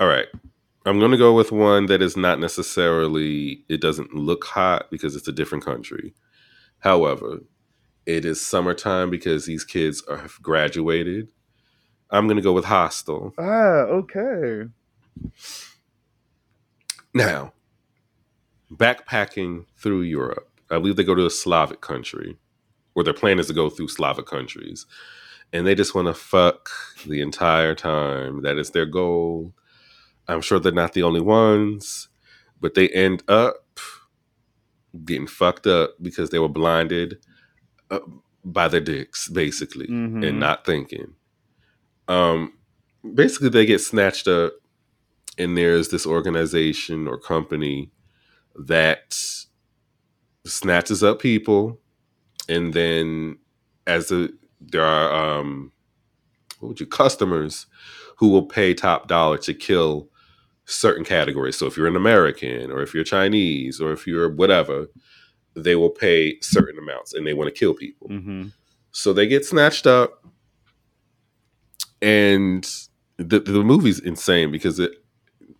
All right. I'm going to go with one that is not necessarily, it doesn't look hot because it's a different country. However, it is summertime because these kids are, have graduated. I'm going to go with Hostel. Ah, okay. Now, backpacking through Europe. I believe they go to a Slavic country, or their plan is to go through Slavic countries. And they just want to fuck the entire time. That is their goal I'm sure they're not the only ones, but they end up getting fucked up because they were blinded uh, by their dicks, basically, mm-hmm. and not thinking. Um, basically they get snatched up, and there's this organization or company that snatches up people, and then as the there are um, what would you customers who will pay top dollar to kill certain categories. So if you're an American or if you're Chinese or if you're whatever, they will pay certain amounts and they want to kill people. Mm-hmm. So they get snatched up, and the the movie's insane because it.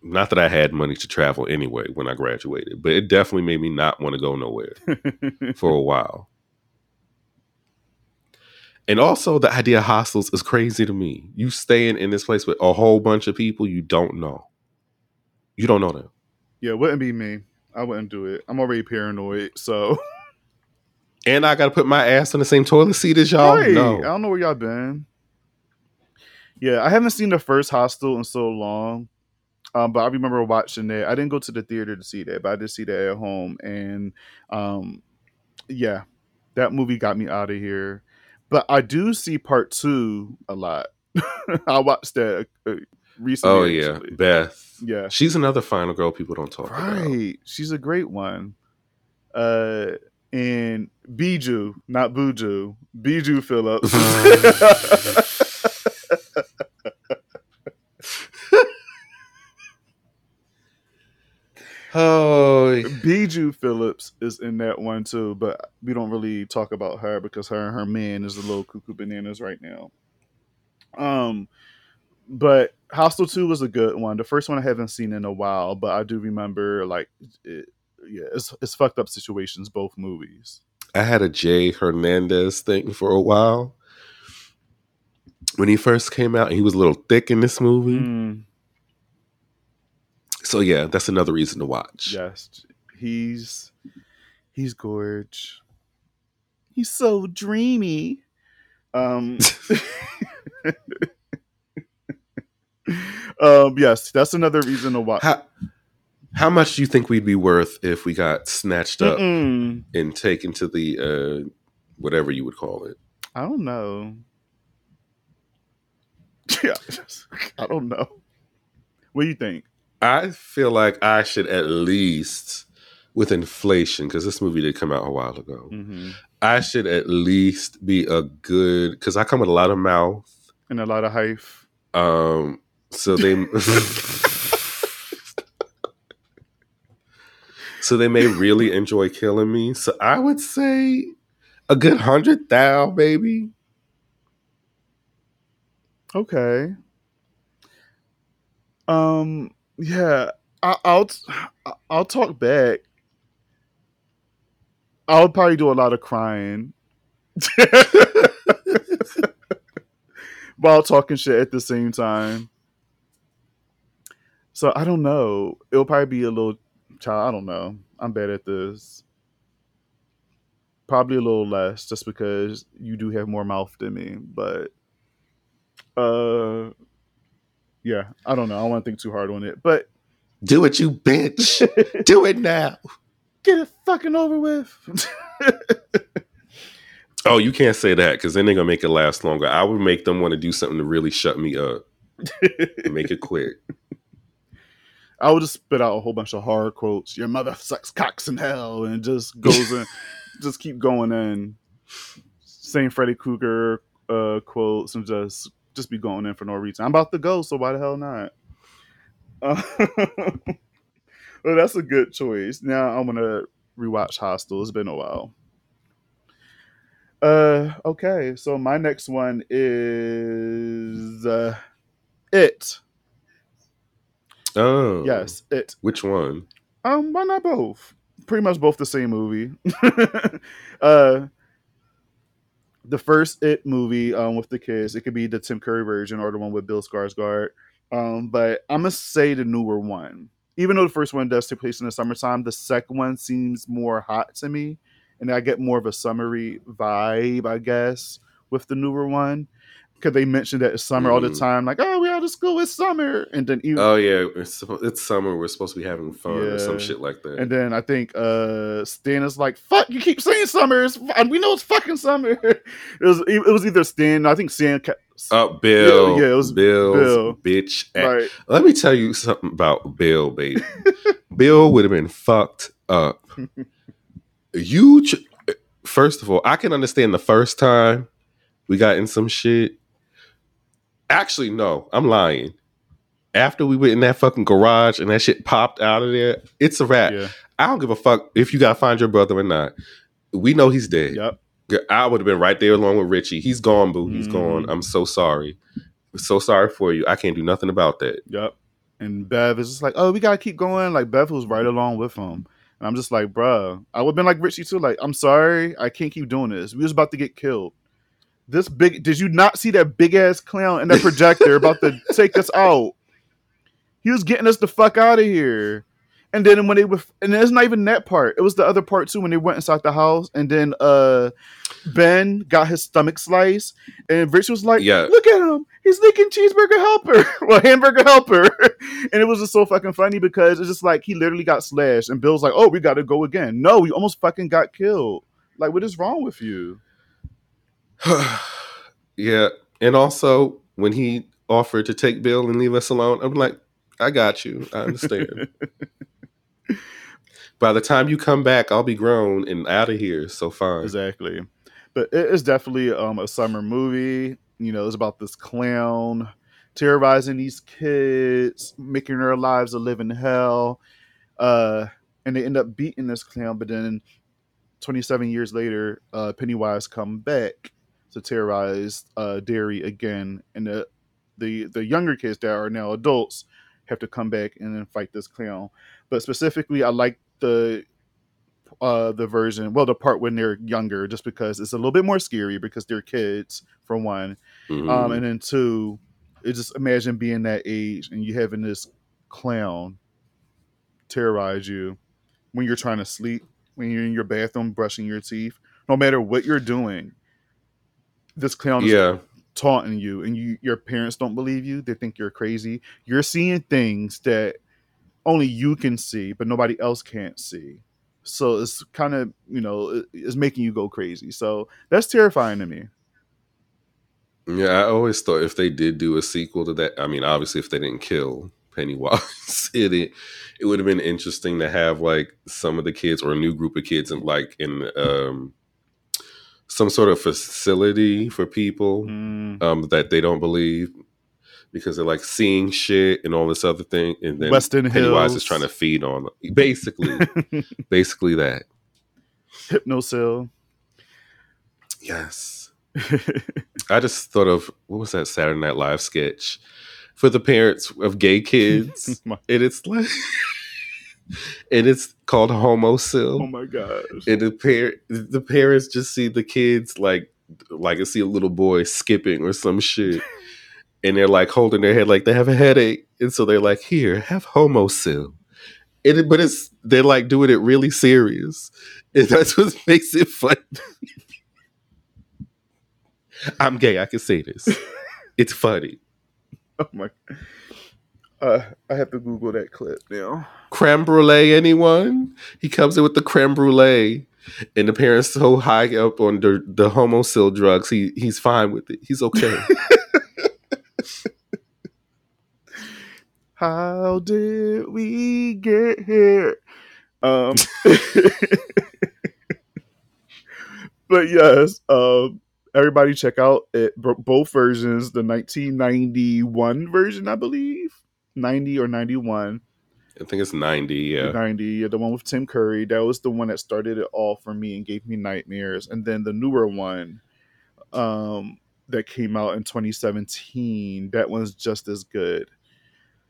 Not that I had money to travel anyway when I graduated, but it definitely made me not want to go nowhere for a while. And also, the idea of hostels is crazy to me. You staying in this place with a whole bunch of people you don't know. You don't know that. yeah, it wouldn't be me. I wouldn't do it. I'm already paranoid, so And I got to put my ass on the same toilet seat as y'all. Right. I don't know where y'all been. Yeah, I haven't seen the first Hostel in so long. Um, but I remember watching it. I didn't go to the theater to see that, but I did see that at home. And um, yeah, that movie got me out of here. But I do see part two a lot. I watched that recently. Oh, yeah. actually. Beth. Yeah. She's another final girl people don't talk about. Right. She's a great one. Uh and Bijou, not Buju, Bijou Phillips. Oh, Bijou Phillips is in that one too, but we don't really talk about her because her and her man is a little cuckoo bananas right now. Um, but Hostel Two was a good one. The first one I haven't seen in a while, but I do remember like, it, yeah, it's it's fucked up situations both movies. I had a Jay Hernandez thing for a while. When he first came out, he was a little thick in this movie. Mm, So yeah, that's another reason to watch. yes, he's he's gorge. He's so dreamy. Um, um, yes, that's another reason to watch. How how much do you think we'd be worth if we got snatched up Mm-mm. and taken to the uh whatever you would call it? I don't know. Yeah, I don't know. What do you think? I feel like I should at least with inflation, because this movie did come out a while ago. Mm-hmm. I should at least be a good because I come with a lot of mouth. And a lot of hype. Um, so they so they may really enjoy killing me. So I would say a good hundred thou, maybe. Okay. Um. Yeah. I, I'll I'll talk back. I'll probably do a lot of crying while talking shit at the same time. So I don't know. It'll probably be a little child. I don't know. I'm bad at this. Probably a little less, just because you do have more mouth than me. But uh, yeah, I don't know. I don't want to think too hard on it. But Do it, you bitch. Do it now. get it fucking over with. Oh, you can't say that because then they're gonna make it last longer. I would make them want to do something to really shut me up. make it quick. I would just spit out a whole bunch of horror quotes. Your mother sucks cocks in hell, and just goes in, just keep going in. saying Freddy Krueger uh, quotes and just just be going in for no reason. I'm about to go, so why the hell not? Uh, well, that's a good choice. Now I'm gonna rewatch Hostel. It's been a while. Uh, okay. So my next one is uh, it. Oh, Yes, it. Which one? Um, why not both? Pretty much both the same movie. uh, the first It movie um, with the kids, it could be the Tim Curry version or the one with Bill Skarsgård. Um, but I'm gonna say the newer one. Even though the first one does take place in the summertime, the second one seems more hot to me, and I get more of a summery vibe, I guess, with the newer one. Because they mentioned that it's summer all the Mhm. time, like, oh, we out of school, it's summer, and then even Oh yeah, it's, it's summer. We're supposed to be having fun or some shit like that. And then I think uh Stan is like, "Fuck, you keep saying summer. It's, and we know it's fucking summer." It was it was either Stan. I think Stan kept, Uh, Bill. Yeah, yeah, it was Bill's Bill. bitch. Right. Let me tell you something about Bill, baby. Bill would have been fucked up. You, ch- first of all, I can understand the first time we got in some shit. Actually, no, I'm lying. After we went in that fucking garage and that shit popped out of there, it's a wrap. Yeah. I don't give a fuck if you gotta find your brother or not. We know he's dead. Yep. I would have been right there along with Richie. He's gone, boo. He's Mhm. gone. I'm so sorry. So sorry for you. I can't do nothing about that. Yep. And Bev is just like, oh, we gotta keep going. Like Bev was right along with him. And I'm just like, bruh, I would have been like Richie too. Like, I'm sorry, I can't keep doing this. We was about to get killed. This big did you not see that big ass clown in that projector about to take us out? He was getting us the fuck out of here. And then when they were and it's not even that part. It was the other part too when they went inside the house and then uh Ben got his stomach sliced and Rich was like, Yeah. look at him. He's licking cheeseburger helper. well, hamburger helper. and it was just so fucking funny because it's just like he literally got slashed and Bill's like, Oh, we gotta go again. No, we almost fucking got killed. Like, what is wrong with you? yeah. And also, when he offered to take Bill and leave us alone, I'm like, I got you. I understand. By the time you come back, I'll be grown and out of here. So fine. Exactly. But it is definitely um, a summer movie. You know, it's about this clown terrorizing these kids, making their lives a living hell. Uh, and they end up beating this clown, but then 27 years later, uh, Pennywise come back to terrorize uh, Derry again. And the, the, the younger kids that are now adults have to come back and then fight this clown. But specifically, I like the uh the version well the part when they're younger just because it's a little bit more scary because they're kids for one Mhm. um and then two it just imagine being that age and you having this clown terrorize you when you're trying to sleep when you're in your bathroom brushing your teeth no matter what you're doing this clown is yeah. taunting you and you your parents don't believe you they think you're crazy you're seeing things that only you can see but nobody else can't see. So it's kind of you know it's making you go crazy. So that's terrifying to me. Yeah, I always thought if they did do a sequel to that, I mean, obviously, if they didn't kill Pennywise, it it, it would have been interesting to have like some of the kids or a new group of kids and like in um some sort of facility for people Mm, um that they don't believe because they're like seeing shit and all this other thing, and then Weston Pennywise Hills. is trying to feed on them. Basically, basically that. hypnosil Yes. I just thought of what was that Saturday Night Live sketch for the parents of gay kids, and it's like, and it's called Homocil, oh my gosh and the par- the parents just see the kids like, like I see a little boy skipping or some shit, and they're like holding their head like they have a headache, and so they're like, here, have Homocil. And it, but it's they're like doing it really serious, and that's what makes it fun. I'm gay. I can say this. It's funny. oh my uh, i have to google that clip now Creme brulee, anyone? He comes in with the creme brulee, and the parents so high up on the the homocil drugs, he he's fine with it. He's okay. how did we get here um but yes um everybody check out it both versions the 1991 version i believe 90 or 91 I think it's ninety. Yeah, 90 yeah, the one with tim curry. That was the one that started it all for me and gave me nightmares. And then the newer one um that came out in 2017 that one's just as good.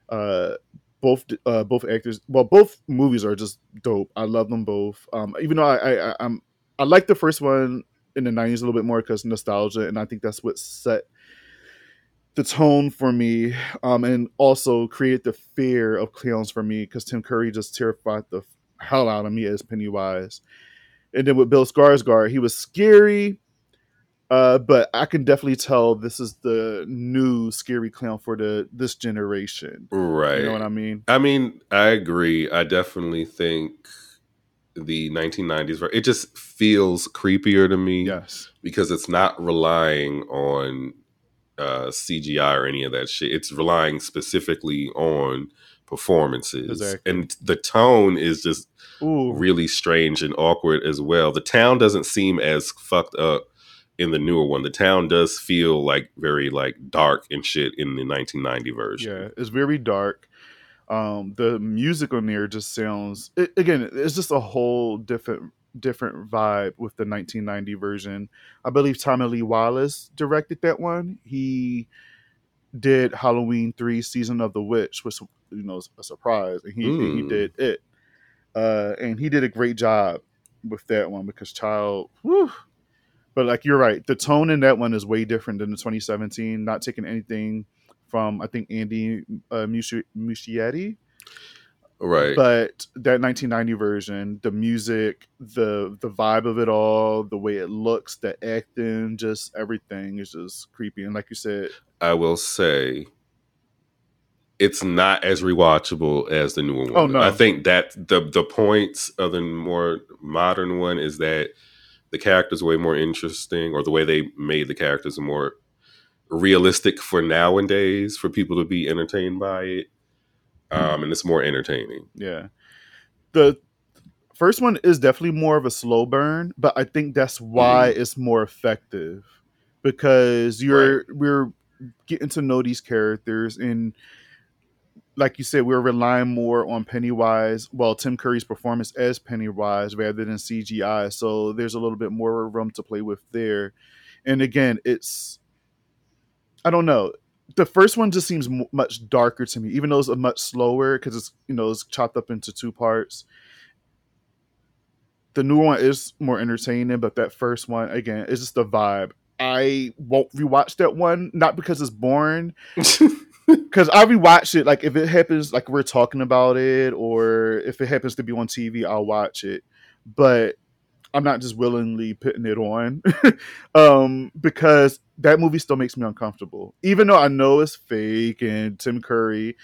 Uh both uh both actors well both movies are just dope. I love them both. Um even though i i I- i'm i like the first one in the 90s a little bit more because nostalgia and i think that's what set the tone for me um and also created the fear of clowns for me because tim curry just terrified the hell out of me as pennywise and then with bill skarsgård he was scary uh, but I can definitely tell this is the new scary clown for the this generation. right. You know what I mean? I mean, I agree. I definitely think the 1990s. ver- It just feels creepier to me Yes. because it's not relying on uh, CGI or any of that shit. It's relying specifically on performances, Exactly. and the tone is just Ooh, really strange and awkward as well. The town doesn't seem as fucked up in the newer one. The town does feel like very like dark and shit in the 1990 version. yeah, it's very dark. Um, the music on there just sounds it, again. It's just a whole different different vibe with the 1990 version. I believe Tommy Lee Wallace directed that one. He did Halloween three, Season of the Witch, which you know is a surprise, and he and he Mm. did it, uh, and he did a great job with that one because Child, whew. but like you're right, the tone in that one is way different than the 2017. Not taking anything from I think Andy uh, Muschietti Right. but that 1990 version, the music, the the vibe of it all, the way it looks, the acting, just everything is just creepy. And like you said, I will say it's not as rewatchable as the newer oh, one. Oh, no. I think that the the points of the more modern one is that the characters are way more interesting, or the way they made the characters are more realistic for nowadays for people to be entertained by it. Um, and it's more entertaining. yeah, the first one is definitely more of a slow burn, but I think that's why it's more effective because you're we're getting to know these characters and like you said, we're relying more on Pennywise. Well, Tim Curry's performance as Pennywise rather than CGI. So there's a little bit more room to play with there. And again, it's I don't know. The first one just seems m- much darker to me, even though it's a much slower because it's you know it's chopped up into two parts. The new one is more entertaining, but that first one again is just the vibe. I won't rewatch that one, not because it's boring, because I rewatch it. Like if it happens, like we're talking about it, or if it happens to be on TV, I'll watch it. But I'm not just willingly putting it on, um, because that movie still makes me uncomfortable, even though I know it's fake and Tim Curry.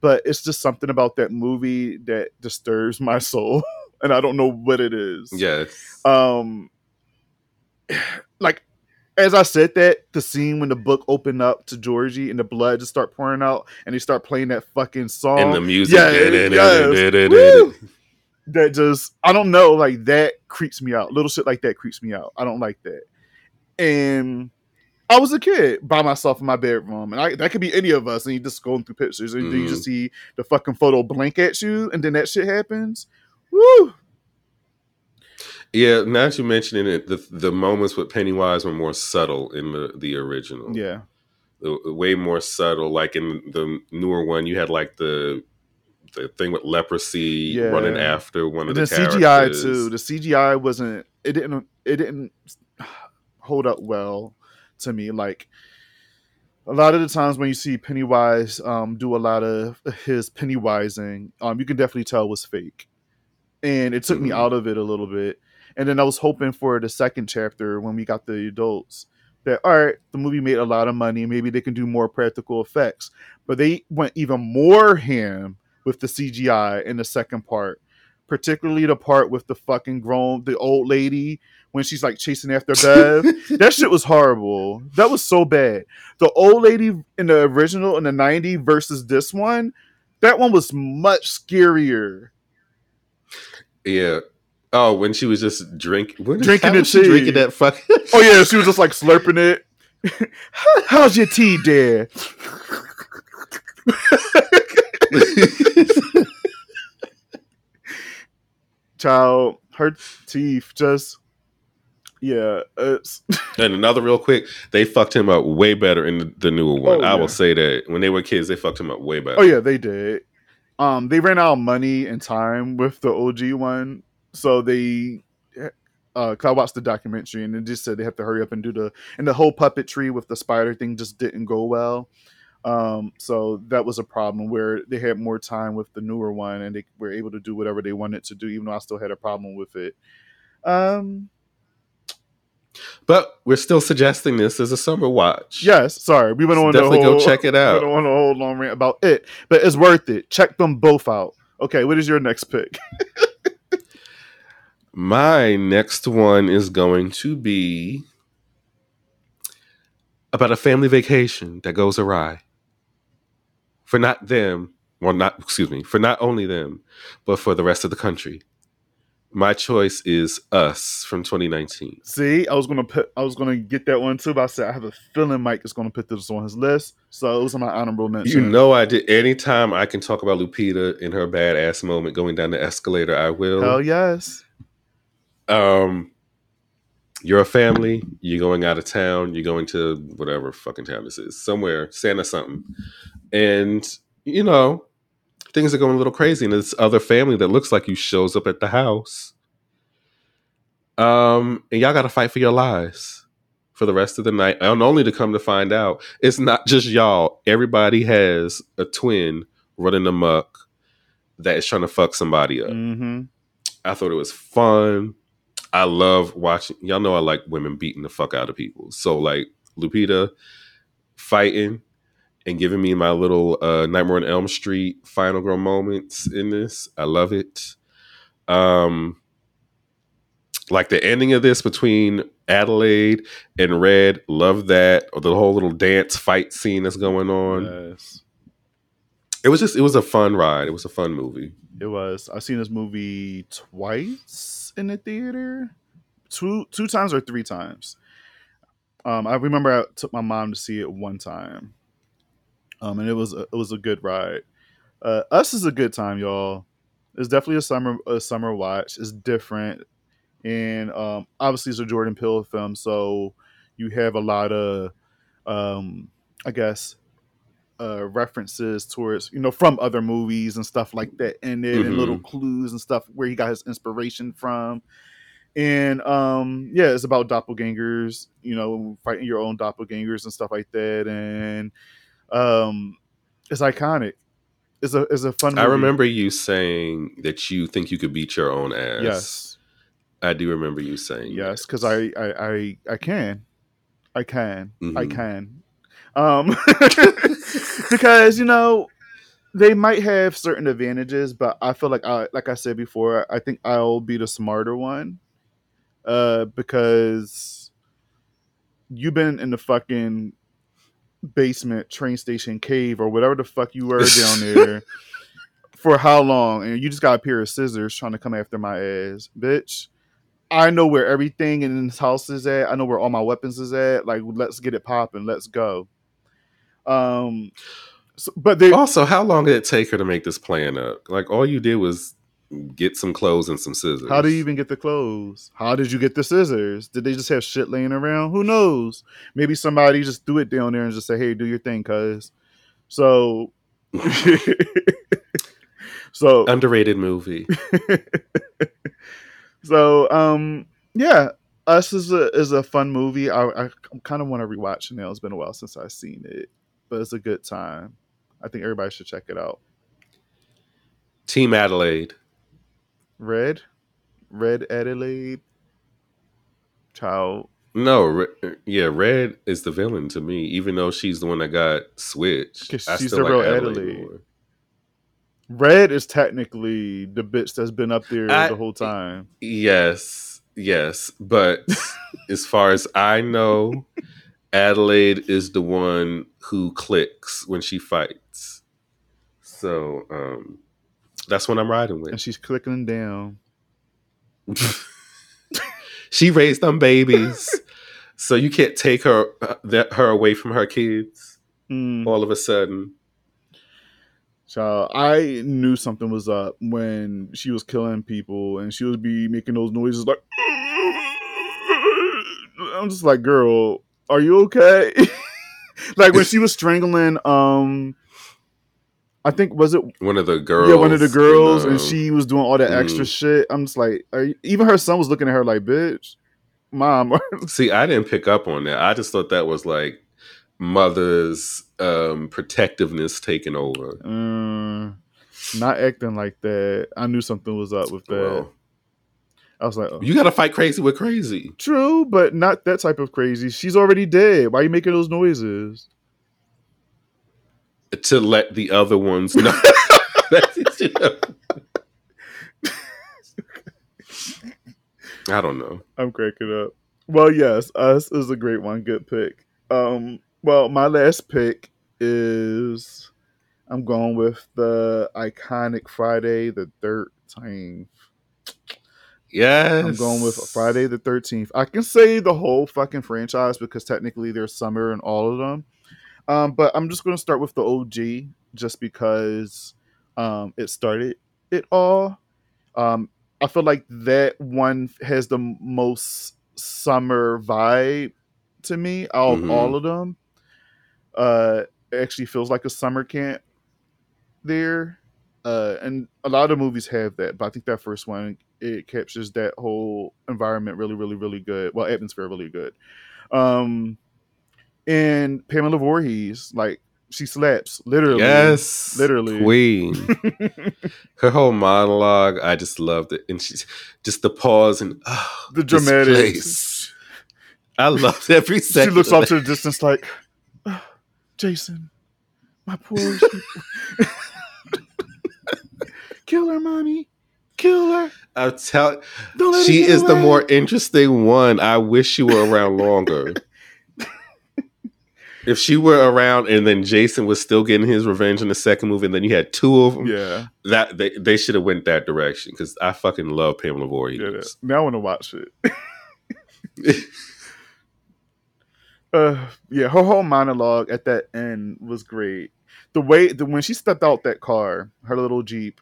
But it's just something about that movie that disturbs my soul, and I don't know what it is yes. um like as I said that, the scene when the book opened up to Georgie and the blood just start pouring out and they start playing that fucking song. and the music. yeah, yes. That just I don't know, like that creeps me out. Little shit like that creeps me out. I don't like that. And I was a kid by myself in my bedroom, and I, that could be any of us. And you just going through pictures, and then you just mm-hmm. see the fucking photo blink at you, and then that shit happens. Woo! Yeah, now that you mentioning it, the the moments with Pennywise were more subtle in the the original. Yeah, way more subtle. Like in the newer one, you had like the the thing with leprosy Yeah. running after one of and the CGI too. The CGI wasn't. It didn't. It didn't hold up well to me. Like a lot of the times when you see Pennywise um, do a lot of his Pennywising, um, you can definitely tell was fake, and it took me Mhm. out of it a little bit. And then I was hoping for the second chapter when we got the adults that all right, the movie made a lot of money, maybe they can do more practical effects, but they went even more ham with the CGI in the second part, particularly the part with the fucking grown the old lady when she's like chasing after Bev. that shit was horrible. That was so bad. The old lady in the original in the 90 versus this one, that one was much scarier. yeah. Oh, when she was just drink, when, Drinking how the was she drinking that fucking. Oh yeah, she was just like slurping it. How's your tea, dear? Child, her teeth just yeah, And another real quick, they fucked him up way better in the, the newer one. Oh, I yeah. will say that when they were kids, they fucked him up way better. Oh yeah, they did. Um, they ran out of money and time with the OG one, so they. Uh, 'cause I watched the documentary and it just said they have to hurry up and do the and the whole puppetry with the spider thing just didn't go well. Um, so that was a problem where they had more time with the newer one and they were able to do whatever they wanted to do, even though I still had a problem with it. Um, But we're still suggesting this as a summer watch. yes, sorry, we went So on definitely the go check it out. We went on a whole long rant about it, but it's worth it. Check them both out. Okay, what is your next pick? My next one is going to be about a family vacation that goes awry. For not them, well, not, excuse me, for not only them, but for the rest of the country. My choice is Us from 2019. See, I was gonna put, I was gonna get that one too, but I said I have a feeling Mike is gonna put this on his list, so it was my honorable mention. You know, I did. Anytime I can talk about Lupita in her badass moment going down the escalator, I will. hell yes. um you're a family you're going out of town you're going to whatever fucking town this is somewhere santa something and you know things are going a little crazy and this other family that looks like you shows up at the house um and y'all gotta fight for your lives for the rest of the night and only to come to find out it's not just y'all everybody has a twin running amok that is trying to fuck somebody up Mm-hmm. I thought it was fun. I love watching. Y'all know I like women beating the fuck out of people. So like Lupita fighting and giving me my little uh, Nightmare on Elm Street final girl moments in this. I love it. Um, like the ending of this between Adelaide and Red, love that. Or the whole little dance fight scene that's going on. Yes, It was just, it was a fun ride. It was a fun movie. it was. I've seen this movie twice in the theater, two two times or three times. Um, I remember I took my mom to see it one time, um, and it was a, it was a good ride. Uh, Us is a good time, y'all. It's definitely a summer a summer watch. It's different, and um, obviously it's a Jordan Peele film, so you have a lot of, um, I guess, uh, references towards you know from other movies and stuff like that, and then and Mhm. little clues and stuff where he got his inspiration from. And um, yeah, it's about doppelgangers, you know, fighting your own doppelgangers and stuff like that, and um, it's iconic. It's a it's a fun. I remember you saying that you think you could beat your own ass. Yes, I do remember you saying yes, because I, I I I can, I can, I Mhm. can, um, because you know they might have certain advantages, but I feel like I like I said before, I think I'll be the smarter one, uh, because you've been in the fucking basement, train station, cave, or whatever the fuck you were down there. For how long? And you just got a pair of scissors trying to come after my ass, bitch. I know where everything in this house is at. I know where all my weapons is at. Like, let's get it popping. Let's go. Um, so, but they Also, how long did it take her to make this plan up? Like, all you did was get some clothes and some scissors. How do you even get the clothes? How did you get the scissors? Did they just have shit laying around? Who knows? Maybe somebody just threw it down there and just say, "Hey, do your thing, cuz." So, so, Underrated movie. so, um, yeah, Us is a is a fun movie. I I kind of want to rewatch it now. It's been a while since I've seen it, but it's a good time. I think everybody should check it out. Team Adelaide. Red, Red Adelaide, child. No, Re- yeah, Red is the villain to me, even though she's the one that got switched. She's the like real Adelaide, Adelaide. Red is technically the bitch that's been up there I- the whole time. Yes, yes. But as far as I know, Adelaide is the one who clicks when she fights. So um that's what I'm riding with. And she's clicking down. she raised them babies. so you can't take her uh, that her away from her kids Mm. all of a sudden. so I knew something was up when she was killing people and she would be making those noises like I'm just like, girl, are you okay? like when she was strangling um I think was it One of the girls. yeah, one of the girls, in, and she was doing all that extra mhm. shit. I'm just like, are you, even her son was looking at her like, bitch, mom. See, I didn't pick up on that. I just thought that was like mother's um protectiveness taking over. Mm, not acting like that. I knew something was up with that. Well, I was like, oh. you gotta fight crazy with crazy. true, but not that type of crazy. She's already dead. Why are you making those noises? To let the other ones know. That's- you know. I don't know. I'm cracking up. Well, yes, us is a great one. Good pick. Um, well, my last pick is I'm going with the iconic Friday the Thirteenth. Yes. I'm going with Friday the Thirteenth. I can say the whole fucking franchise because technically there's summer in all of them. Um, but I'm just going to start with the OG just because um, it started it all. Um, I feel like that one has the most summer vibe to me out of Mhm. all of them. Uh, it actually feels like a summer camp there. Uh, and a lot of movies have that, but I think that first one it captures that whole environment really, really, really good. Well, atmosphere really good. Um, and Pamela Voorhees, like she slaps literally. Yes. literally. Queen. Her whole monologue, I just loved it. And she's just the pause and oh, the this dramatic. place. I loved every She looks off to the distance like, "Ah, Jason, my poor. Kill her, mommy. Kill her. I'm telling Don't let she is the more interesting one. I wish she were around longer. If she were around and then Jason was still getting his revenge in the second movie, and then you had two of them, Yeah, that they, they should have went that direction because I fucking love Pamela yeah. Voorhees. Now I want to watch it. uh, yeah, her whole monologue at that end was great. The way the when she stepped out that car, her little jeep,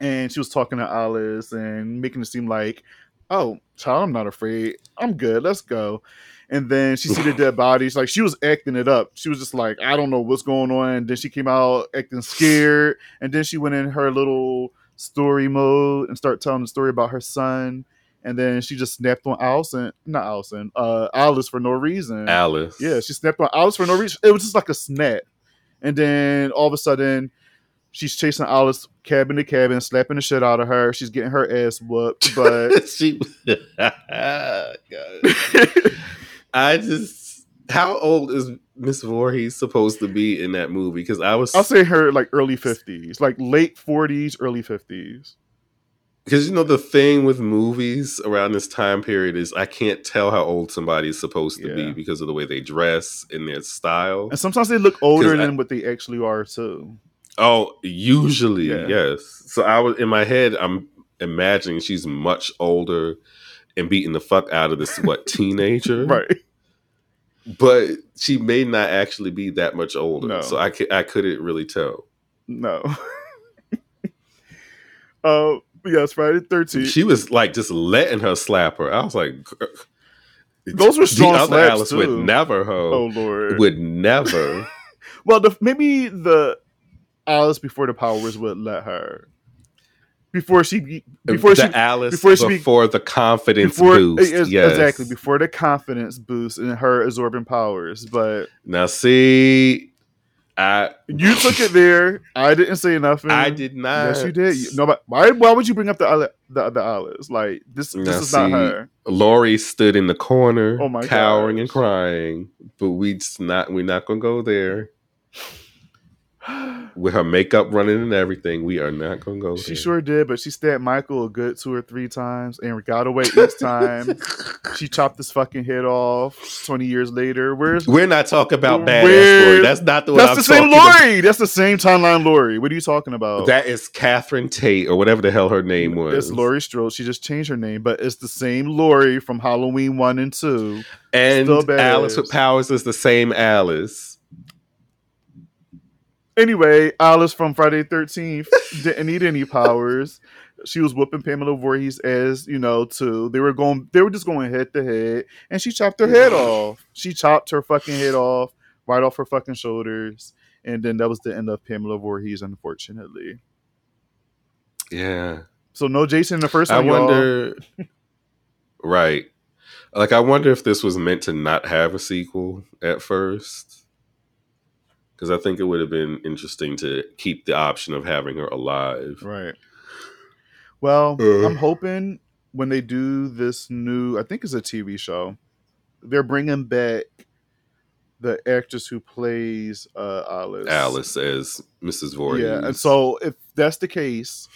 and she was talking to Alice and making it seem like, "Oh, child, I'm not afraid. I'm good. Let's go." And then she see the dead bodies. Like she was acting it up. She was just like, "I don't know what's going on." then she came out acting scared, and then she went in her little story mode and started telling the story about her son. And then she just snapped on Allison, not Allison, uh, Alice for no reason. Alice. Yeah, she snapped on Alice for no reason. It was just like a snap. And then all of a sudden, she's chasing Alice cabin to cabin, slapping the shit out of her. She's getting her ass whooped. But she. I just. How old is Miss Voorhees supposed to be in that movie? Because I was. I'll say her like early 50s, like late 40s, early 50s. Because you know the thing with movies around this time period is I can't tell how old somebody is supposed to Yeah. be because of the way they dress and their style. And sometimes they look older 'Cause I- than what they actually are, too. Oh, usually Yeah. yes. So I was in my head. I'm imagining she's much older and beating the fuck out of this what teenager, Right. But she may not actually be that much older. No. So I c- I couldn't really tell. No. uh, it's Friday the 13th. She was like just letting her slap her. I was like, Those were strong the other Alice too. would never, ho, oh, Lord. would never. Well, the, maybe the Alice before the powers would let her before she before the she Alice before before, she be- the confidence before eh, boost. yes, exactly before the confidence boost and her absorbing powers. But Now see, I you took it there. I didn't say nothing. I did not. Yes, you did. You, no, but why? Why would you bring up the other the other Alice? Like this. This Now, is not her. Laurie stood in the corner, Oh my cowering and crying. But we just not. We're not gonna go there with her makeup running and everything. We are not gonna go. She there. sure did, but she stabbed Michael a good two or three times and got away each time. she chopped his fucking head off. Twenty years later, where's We're not talking about badass Laurie. That's not the one that's I'm the same talking about. Laurie. That's the same timeline Laurie. What are you talking about? That is Catherine Tate or whatever the hell her name was. It's Laurie Strode. She just changed her name, but it's the same Laurie from Halloween one and two. and Alice with powers is the same Alice. Anyway, Alice from Friday Thirteenth didn't need any powers. She was whooping Pamela Voorhees as you know too. They were going. They were just going head to head, and she chopped her head off. She chopped her fucking head off right off her fucking shoulders, and then that was the end of Pamela Voorhees, unfortunately. Yeah. So no Jason in the first I one. y'all. wonder. right. Like, I wonder if this was meant to not have a sequel at first. Because I think it would have been interesting to keep the option of having her alive. Right. Well, Uh. I'm hoping when they do this new, I think it's a TV show, they're bringing back the actress who plays uh, Alice. Alice as Mrs. Voorhees. Yeah, and so if that's the case,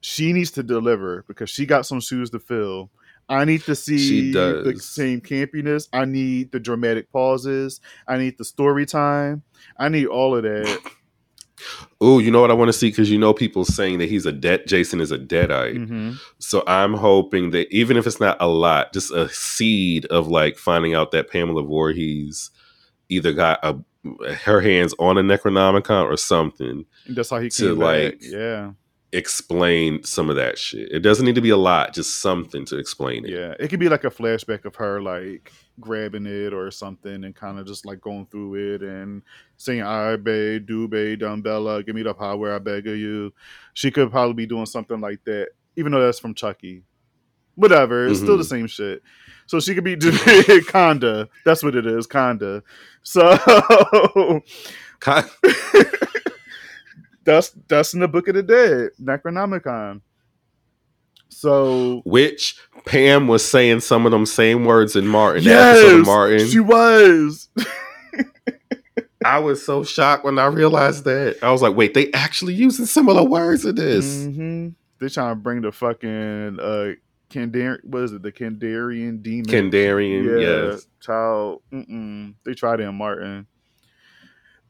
she needs to deliver because she got some shoes to fill. I need to see the same campiness. I need the dramatic pauses. I need the story time. I need all of that. Oh, you know what I want to see because you know people saying that he's a dead. Jason is a deadite. hmm So I'm hoping that even if it's not a lot, just a seed of like finding out that Pamela Voorhees either got a her hands on a Necronomicon or something That's how he To, came back. like, Yeah, explain some of that shit. It doesn't need to be a lot, just something to explain it. yeah. It could be like a flashback of her like grabbing it or something and kind of just like going through it and saying "I beg, do beg, Damballa, give me the power, I beg of you." She could probably be doing something like that, even though that's from Chucky. Whatever, it's still the Mhm. same shit. So she could be doing Kanda. That's what it is, Kanda. So that's that's in the Book of the Dead, Necronomicon. So Which Pam was saying some of them same words in Martin. the episode of yes, Martin. she was. I was so shocked when I realized that. I was like, wait, they actually using similar words in this. hmm They're trying to bring the fucking uh Kandar what is it, the Kandarian demon. Kandarian, yeah, yes. child. Mm-mm. They tried it in Martin.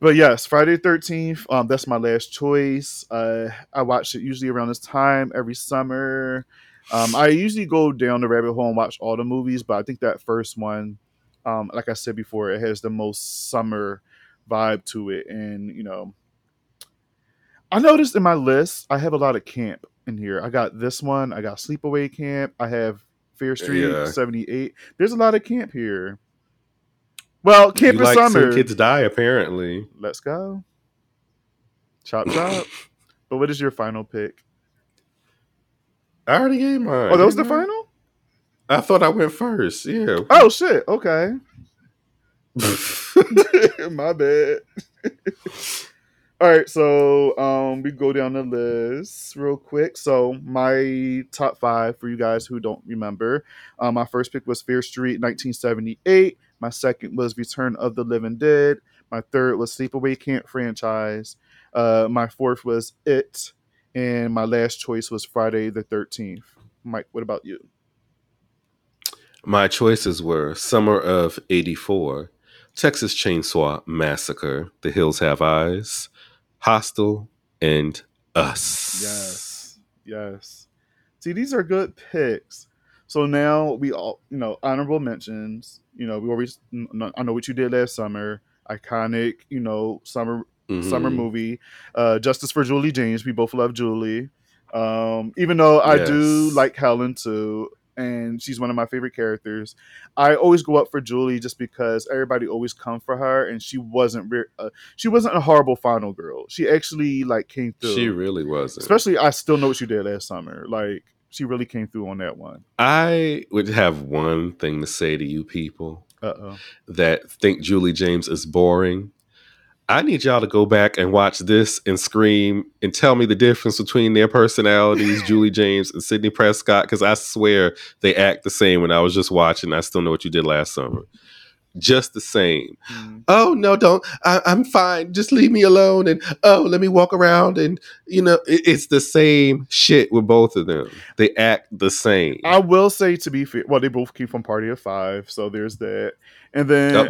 But yes, Friday thirteenth. Um, that's my last choice. Uh, I watch it usually around this time every summer. Um, I usually go down the rabbit hole and watch all the movies, but I think that first one, um, like I said before, it has the most summer vibe to it, and you know, I noticed in my list I have a lot of camp in here. I got this one. I got Sleepaway Camp. I have Fear Street Yeah. seventy eight. There's a lot of camp here. Well, camp you like summer. kids die, apparently. Let's go. Chop chop. but what is your final pick? I already gave mine. Oh, that was the final? I thought I went first. Yeah. Oh shit. Okay. My bad. All right, so um, we go down the list real quick. So my top five for you guys who don't remember, um, my first pick was Fear Street, 1978. My second was Return of the Living Dead. My third was Sleepaway Camp franchise. Uh, my fourth was It, and my last choice was Friday the 13th. Mike, what about you? My choices were Summer of 84, Texas Chainsaw Massacre, The Hills Have Eyes, Hostel, and Us. Yes. Yes. See, these are good picks. So now we all, you know, honorable mentions. You know, we always, I know what you did last summer. Iconic, you know, summer Mhm. summer movie. Uh, Justice for Julie James. We both love Julie. Um, even though I do like Helen too, and she's one of my favorite characters. I always go up for Julie just because everybody always come for her, and she wasn't re- uh, she wasn't a horrible final girl. She actually like came through. She really wasn't. Especially, I still know what you did last summer. Like she really came through on that one. I would have one thing to say to you people Uh oh. that think Julie James is boring. I need y'all to go back and watch this and scream and tell me the difference between their personalities, Julie James and Sidney Prescott, because I swear they act the same when I was just watching. I still know what you did last summer. Just the same. Mm-hmm. Oh, no, don't. I, I'm fine. Just leave me alone. And oh, let me walk around. And, you know, it, it's the same shit with both of them. They act the same. I will say to be fair, well, they both came from Party of Five, so there's that. And then,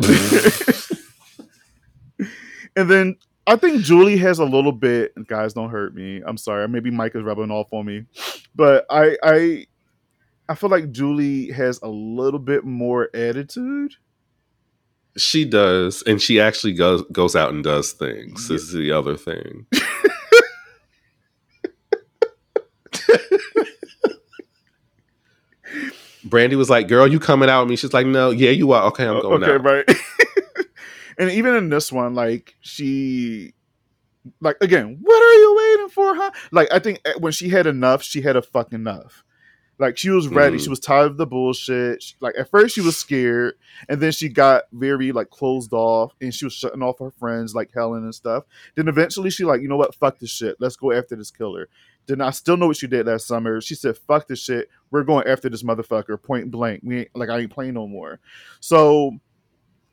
and then I think Julie has a little bit. Guys, don't hurt me. I'm sorry. Maybe Mike is rubbing off on me, but I, I, I feel like Julie has a little bit more attitude. She does, and she actually goes goes out and does things. Yeah. Is the other thing. Brandy was like, "Girl, you coming out with me?" She's like, "No, yeah, you are. Okay, I'm going okay, out." right. and even in this one, like she, like again, what are you waiting for, huh? Like I think eh, when she had enough, she had a fucking enough. Like she was ready. Mhm. She was tired of the bullshit. She- like at first she was scared, and then she got very like closed off, and she was shutting off her friends like Helen and stuff. Then eventually she like, you know what? Fuck this shit. Let's go after this killer. Then I still know what she did last summer. She said, "Fuck this shit. We're going after this motherfucker point blank. We ain't like I ain't playing no more." So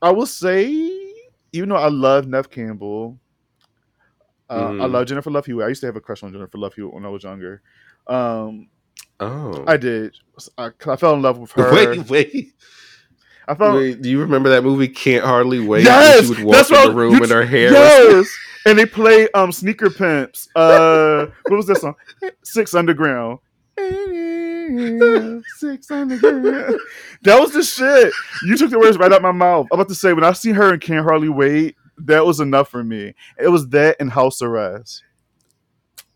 I will say, even though I love Neve Campbell, uh, I Mhm. love Jennifer Love Hewitt. I used to have a crush on Jennifer Love Hewitt when I was younger. Um, Oh, I did. I, I fell in love with her. wait, wait. I felt Wait, do you remember that movie Can't Hardly Wait? Yes, she would walk that's in what the room and her hair. was- yes, and they play um sneaker pimps. Uh, what was that song? Six Underground. Six Underground. That was the shit. You took the words right out my mouth. I'm about to say when I see her and Can't Hardly Wait, that was enough for me. It was that and House Arrest.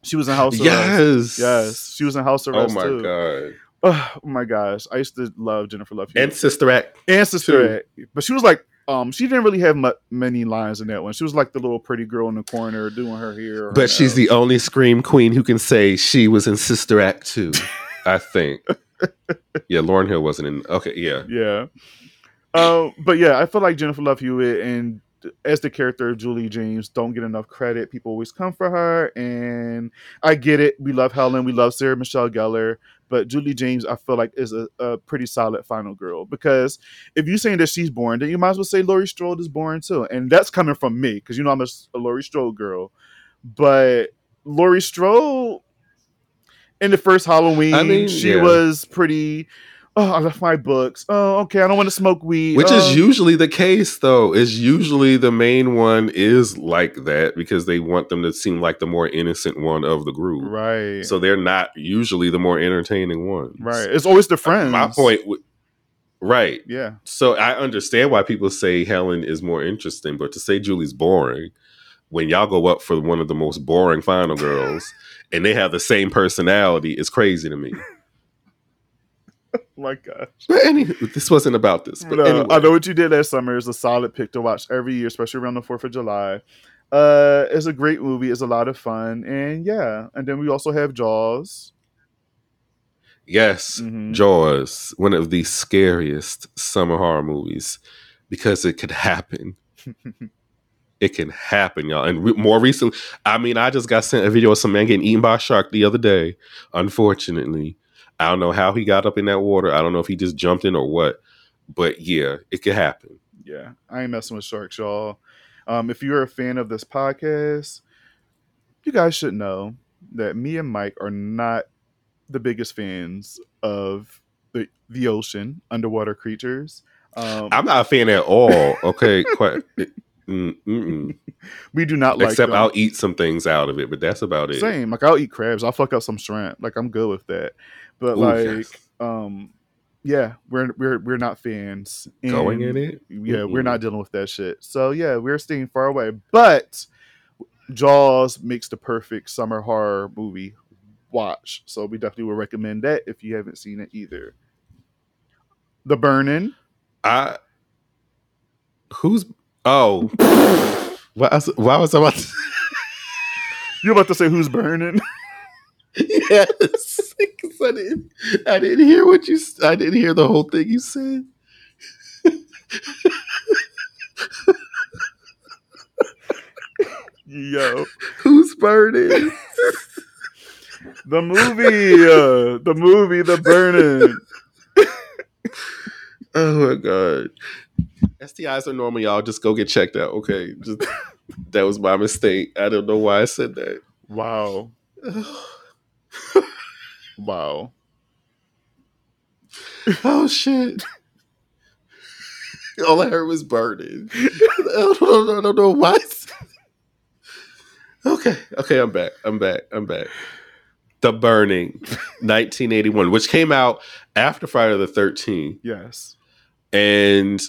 She was in House Arrest. Yes. Yes, she was in House arrest. Oh Arrest my too. god. Oh, my gosh, I used to love Jennifer Love Hewitt And Sister Act. and Sister Act. But she was like, um, she didn't really have many lines in that one. She was like the little pretty girl in the corner doing her hair. her But she's the only scream queen who can say she was in Sister Act too. I think. yeah, Lauryn Hill wasn't in. Okay, yeah. yeah. Um, but yeah, I feel like Jennifer Love Hewitt and as the character of Julie James don't get enough credit. People always come for her, and I get it. We love Helen, we love Sarah Michelle Gellar, but Julie James, I feel like is a, a pretty solid final girl because if you're saying that she's boring, then you might as well say Laurie Strode is boring too, and that's coming from me because you know I'm a, a Laurie Strode girl, but Laurie Strode in the first Halloween, I mean, she yeah. was pretty. Oh, I left my books. Oh, okay. I don't want to smoke weed. Which Oh. is um, usually the case, though. Is usually the main one is like that because they want them to seem like the more innocent one of the group. right. So they're not usually the more entertaining one, right. It's always the friends. My point, w- right? Yeah. So I understand why people say Helen is more interesting, but to say Julie's boring when y'all go up for one of the most boring final girls and they have the same personality is crazy to me. My gosh. But anyway, this wasn't about this. But uh, anyway. I know what you did last summer is a solid pick to watch every year, especially around the Fourth of July. Uh, it's a great movie. It's a lot of fun, and yeah. And then we also have Jaws. Yes, Mhm. Jaws, one of the scariest summer horror movies because it could happen. it can happen, y'all. And re- more recently, I mean, I just got sent a video of some man getting eaten by a shark the other day. Unfortunately, I don't know how he got up in that water. I don't know if he just jumped in or what. But yeah, it could happen. Yeah, I ain't messing with sharks, y'all. Um, if you're a fan of this podcast, you guys should know that me and Mike are not the biggest fans of the the ocean, underwater creatures. Um, I'm not a fan at all. Okay, quite. Mm, mm-mm. we do not like Except them. I'll eat some things out of it, but that's about it. Same. Like I'll eat crabs. I'll fuck up some shrimp. Like I'm good with that. But Ooh, like, yes. um, yeah, we're we're we're not fans. Going in it? Yeah, we're not dealing with that shit. So yeah, we're staying far away. But Jaws makes the perfect summer horror movie watch. So we definitely would recommend that if you haven't seen it either. The Burning. I who's oh why was, why was I about to, You're about to say who's burning? yes 'cause I didn't I didn't hear what you I didn't hear the whole thing you said Yo, who's burning the movie, uh, the movie, The Burning. oh my god STIs are normal y'all just go get checked out okay just that was my mistake I don't know why I said that Wow, wow. oh shit all I heard was burning I don't know, I don't know why Okay, okay, I'm back. I'm back. I'm back. The Burning, 1981, which came out after Friday the 13th. Yes. And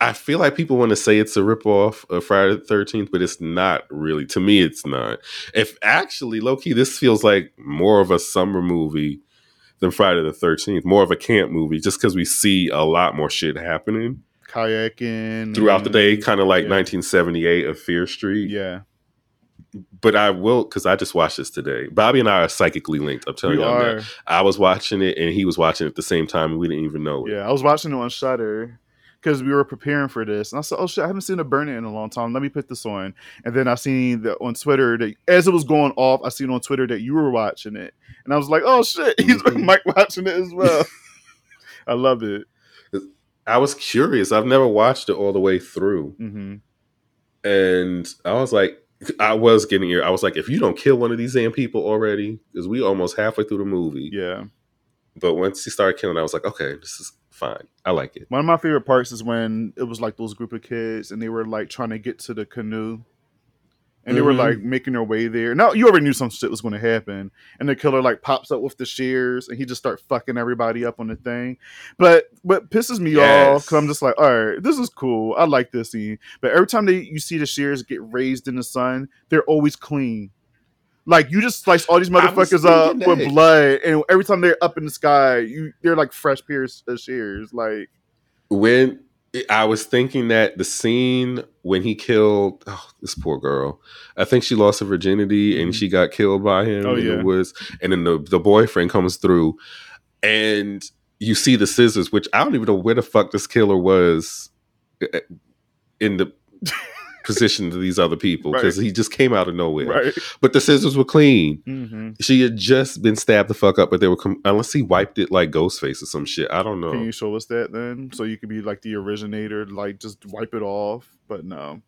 I feel like people want to say it's a ripoff of Friday the 13th, but it's not really. To me, it's not. If actually, low key, this feels like more of a summer movie than Friday the 13th, more of a camp movie, just because we see a lot more shit happening Kayaking throughout the day, kind of like. Yeah. 1978 of Fear Street. Yeah, but I will because I just watched this today. Bobby and I are psychically linked. I'm telling we you I was watching it and he was watching it at the same time, and we didn't even know it. Yeah, I was watching it on Shudder because we were preparing for this, and I said, "Oh shit, I haven't seen a burning in a long time. Let me put this on." And then I seen that on Twitter that as it was going off, I seen on Twitter that you were watching it, and I was like, "Oh shit, he's Mhm. Mike watching it as well." I love it. I was curious. I've never watched it all the way through, hmm and I was like, I was getting here. I was like, if you don't kill one of these damn people already, because we almost halfway through the movie, Yeah, But once he started killing, I was like, okay, this is fine. I like it. One of my favorite parts is when it was like those group of kids and they were like trying to get to the canoe. And they were Mhm. like making their way there. Now you already knew some shit was going to happen, and the killer like pops up with the shears, and he just start fucking everybody up on the thing. But what pisses me off, because I'm just like, all right, this is cool. I like this scene. But every time they you see the shears get raised in the sun, they're always clean. Like you just slice all these motherfuckers up with blood, and every time they're up in the sky, you they're like fresh pierce uh, shears. Like when I was thinking that the scene when he killed oh, this poor girl, I think she lost her virginity and Mhm. she got killed by him Oh, in yeah. the woods, and then the the boyfriend comes through, and you see the scissors, which I don't even know where the fuck this killer was uh, in the position to these other people because Right. he just came out of nowhere. right. But the scissors were clean. hmm She had just been stabbed the fuck up, but they were com- unless he wiped it like Ghostface or some shit. I don't know. Can you show us that then, so you could be like the originator, like just wipe it off? But no,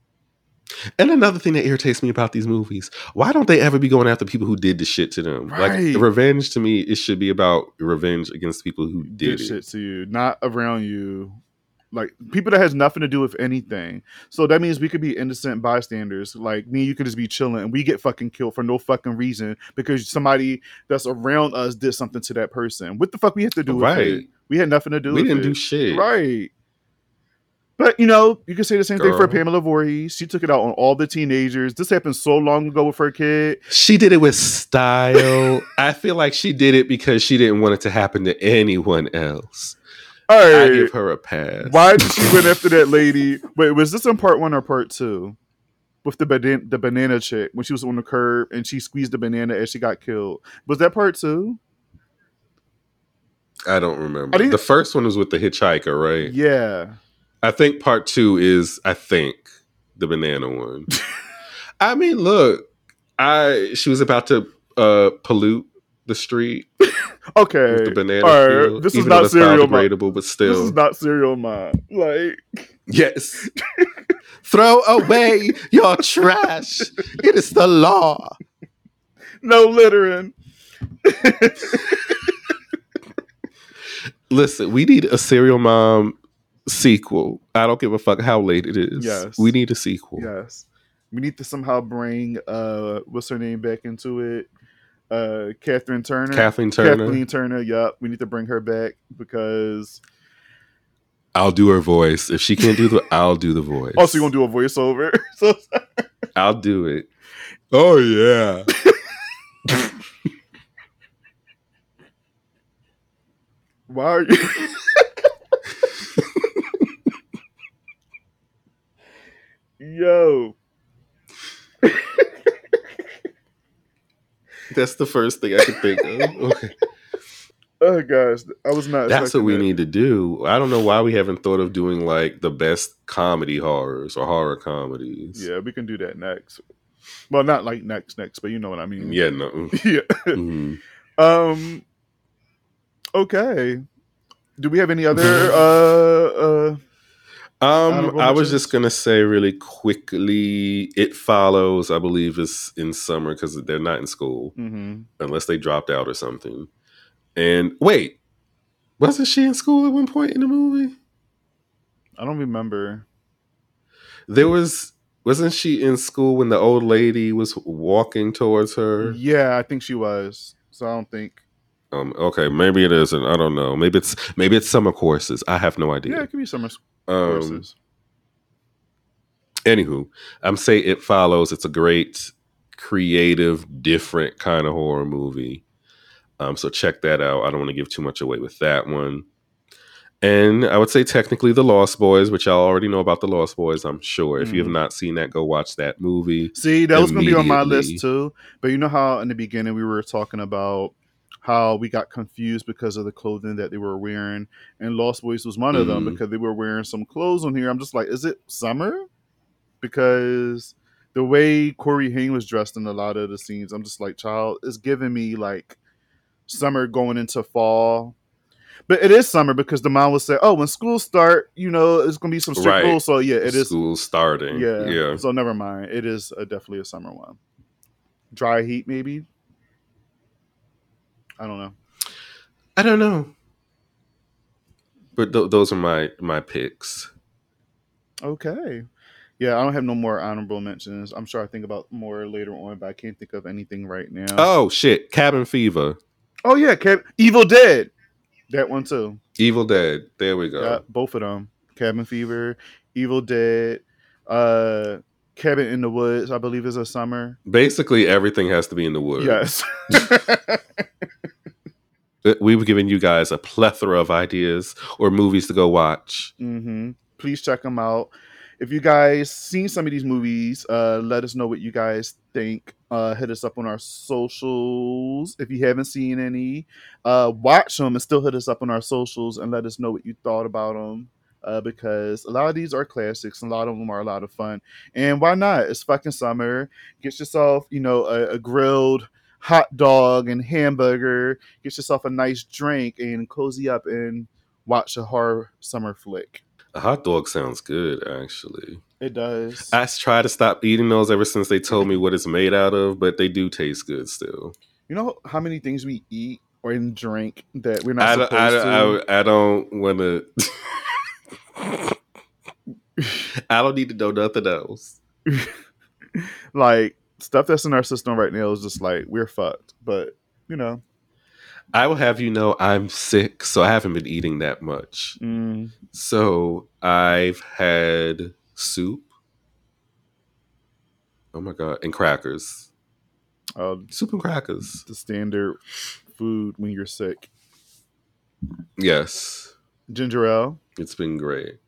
And another thing that irritates me about these movies, why don't they ever be going after people who did the shit to them? Right. Like revenge to me, it should be about revenge against people who did did, it. shit to you, not around you. Like people that has nothing to do with anything. So that means we could be innocent bystanders. Like me, you could just be chilling, and we get fucking killed for no fucking reason because somebody that's around us did something to that person. What the fuck we have to do with Right. it? We had nothing to do with it. We didn't it. do shit. Right. But you know, you can say the same thing for Pamela Voorhees. She took it out on all the teenagers. This happened so long ago with her kid. She did it with style. I feel like she did it because she didn't want it to happen to anyone else. All I give her a pass. Why did she went after that lady? Wait, was this in part one or part two? With the banana, the banana chick when she was on the curb and she squeezed the banana as she got killed. Was that part two? I don't remember. I the first one was with the hitchhiker, right? Yeah. I think part two is I think the banana one. I mean, look, I she was about to uh pollute the street Okay. with the banana all right, this is not cereal biodegradable, but still, This is not cereal mine. Like, yes. Throw away your trash. It is the law. no littering. Listen, we need a serial mom sequel. I don't give a fuck how late it is. Yes. we need a sequel. Yes. We need to somehow bring uh what's her name back into it? Uh Catherine Turner. Kathleen Turner. Kathleen Turner, yep. We need to bring her back because I'll do her voice. If she can't do the, I'll do the voice. also you're gonna do a voiceover. so I'll do it. Oh yeah. why are you Yo. That's the first thing I could think of. Okay. Oh guys, I was not That's what we that. need to do. I don't know why we haven't thought of doing like the best comedy horrors or horror comedies. Yeah, we can do that next. Well, not like next next, but you know what I mean. Yeah, no. yeah. Mhm. Um. Okay. Do we have any other? Uh. uh Um, I was just gonna say really quickly. It follows, I believe, is in summer because they're not in school mhm. unless they dropped out or something. And wait, wasn't she in school at one point in the movie? I don't remember. There was, wasn't she in school when the old lady was walking towards her? Yeah, I think she was. So I don't think. Um, okay, maybe it isn't. I don't know. Maybe it's maybe it's summer courses. I have no idea. Yeah, it could be summer um. Anywho, I'm say it follows. It's a great, creative, different kind of horror movie. Um, so check that out. I don't want to give too much away with that one. And I would say technically the Lost Boys, which y'all already know about the Lost Boys, I'm sure. If you have Mhm. not seen that, go watch that movie. See, that was going to be on my list too. But you know how in the beginning we were talking about how we got confused because of the clothing that they were wearing, and Lost Boys was one of them Mhm. because they were wearing some clothes on here. I'm just like, is it summer? Because the way Corey Haim was dressed in a lot of the scenes, I'm just like, child, it's giving me like summer going into fall. But it is summer because the mom would say, "Oh, when school start, you know, it's gonna be some strict Right. rules." So yeah, it is. School starting. Yeah. Yeah. So never mind. It is a, definitely a summer one. Dry heat, maybe. I don't know. I don't know. But th- those are my my picks. Okay. Yeah, I don't have no more honorable mentions. I'm sure I think about more later on, but I can't think of anything right now. Oh shit, Cabin Fever, Oh yeah, Kev- Evil Dead. That one too. Evil Dead. There we go. Yeah, both of them. Cabin Fever, Evil Dead, uh Cabin in the Woods, I believe is a summer. Basically, everything has to be in the woods. Yes. Uh, We've given you guys a plethora of ideas or movies to go watch. hmm Please check them out. If you guys seen some of these movies, uh, let us know what you guys think. Uh, hit us up on our socials. If you haven't seen any, uh, watch them and still hit us up on our socials and let us know what you thought about them. Uh, because a lot of these are classics and a lot of them are a lot of fun. And why not? It's fucking summer. Get yourself, you know, a, a grilled hot dog and hamburger. Get yourself a nice drink and cozy up and watch a horror summer flick. A hot dog sounds good, actually. It does. I tried to stop eating those ever since they told me what it's made out of, but they do taste good still. you know how many things we eat or drink that we're not I, supposed I, to? I, I don't want to. I don't need to know nothing else. like stuff that's in our system right now is just like we're fucked. But you know, I will have you know I'm sick, so I haven't been eating that much. mm, So I've had soup. Oh my god, and crackers. uh, Soup and crackers. the standard food when you're sick. Yes, Ginger ale. It's been great.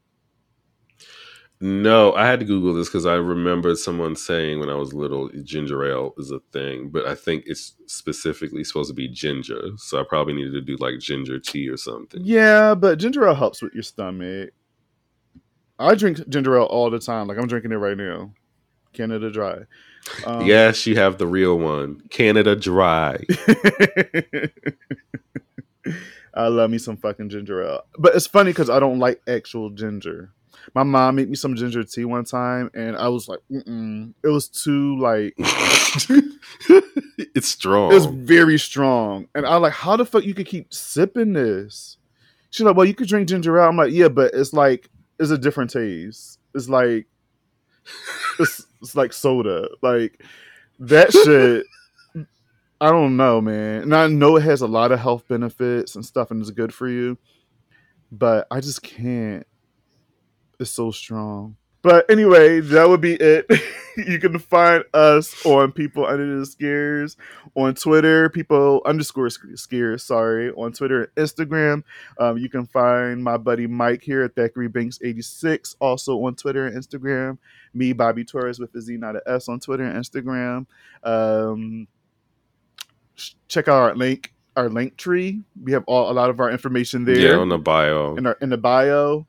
No, I had to Google this because I remember someone saying when I was little, ginger ale is a thing, but I think it's specifically supposed to be ginger. So I probably needed to do like ginger tea or something. Yeah, but ginger ale helps with your stomach. I drink ginger ale all the time. Like I'm drinking it right now. Canada Dry. Um, yes, you have the real one, Canada Dry. I love me some fucking ginger ale. But it's funny because I don't like actual ginger. My mom made me some ginger tea one time, and I was like, Mm-mm. it was too like it's strong. it was very strong, and I like how the fuck you could keep sipping this. She's like, well, you could drink ginger ale. I'm like, yeah, but it's like it's a different taste. It's like it's, it's like soda. Like that shit. I don't know, man. And I know it has a lot of health benefits and stuff, and it's good for you. But I just can't. It's so strong. But anyway, that would be it. you can find us on People Under the Scares on Twitter, people underscore scares, sorry, on Twitter and Instagram. Um, you can find my buddy Mike here at Thackery Binx 86, also on Twitter and Instagram. Me, Bobby Torrez with a Z, not a S on Twitter and Instagram. Um, check out our link, our link tree. We have all, a lot of our information there yeah, on the bio. in our in the bio.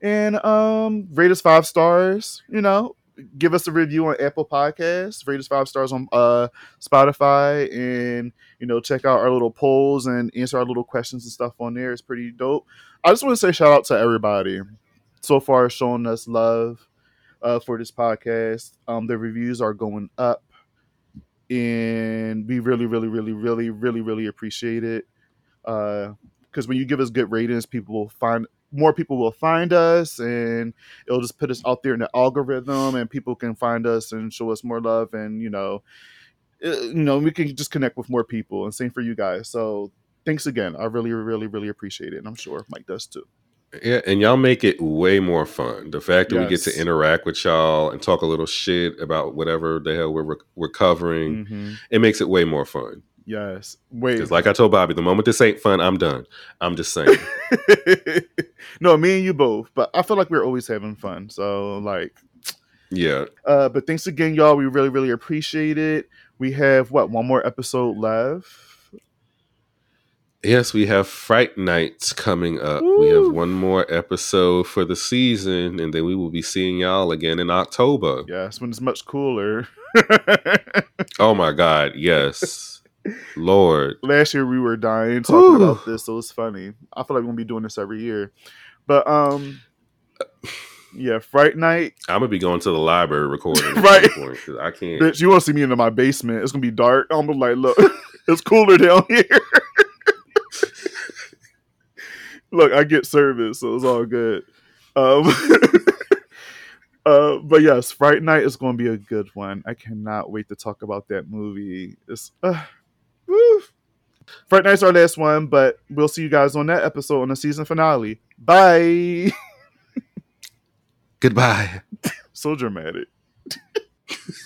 And um rate us five stars you know. Give us a review on apple podcasts. Rate us five stars on uh spotify. And you know check out our little polls and answer our little questions and stuff on there. It's pretty dope. I just want to say shout out to everybody. So far showing us love uh, for this podcast. Um the reviews are going up and we really really really really really really appreciate it. Uh because when you give us good ratings people will find more people will find us and it'll just put us out there in the algorithm and people can find us and show us more love and you know uh, you know we can just connect with more people and same for you guys. So thanks again. I really really really appreciate it and i'm sure mike does too Yeah, and y'all make it way more fun. The fact that we get to interact with y'all and talk a little shit about whatever the hell we're we're covering, Mhm. it makes it way more fun. yes wait Because, like I told Bobby, the moment this ain't fun, I'm done. I'm just saying. no me and you both but i feel like we're always having fun so like yeah, uh but thanks again y'all we really really appreciate it we have what one more episode left yes, we have Fright Nights coming up. We have one more episode for the season, and then we will be seeing y'all again in October. Yes, when it's much cooler. Oh my God, yes, Lord. Last year we were dying talking Whew. about this, so it's funny. I feel like we're gonna be doing this every year. But um yeah, Fright Night. I'm gonna be going to the library recording Right. point, I can't. Bitch, you wanna see me into my basement. It's gonna be dark. I'm gonna like, look, it's cooler down here. Look, I get service, so it's all good. Um, uh, but yes, Fright Night is going to be a good one. I cannot wait to talk about that movie. It's uh, woo. Fright Night's our last one, but we'll see you guys on that episode on the season finale. Bye. Goodbye. so dramatic.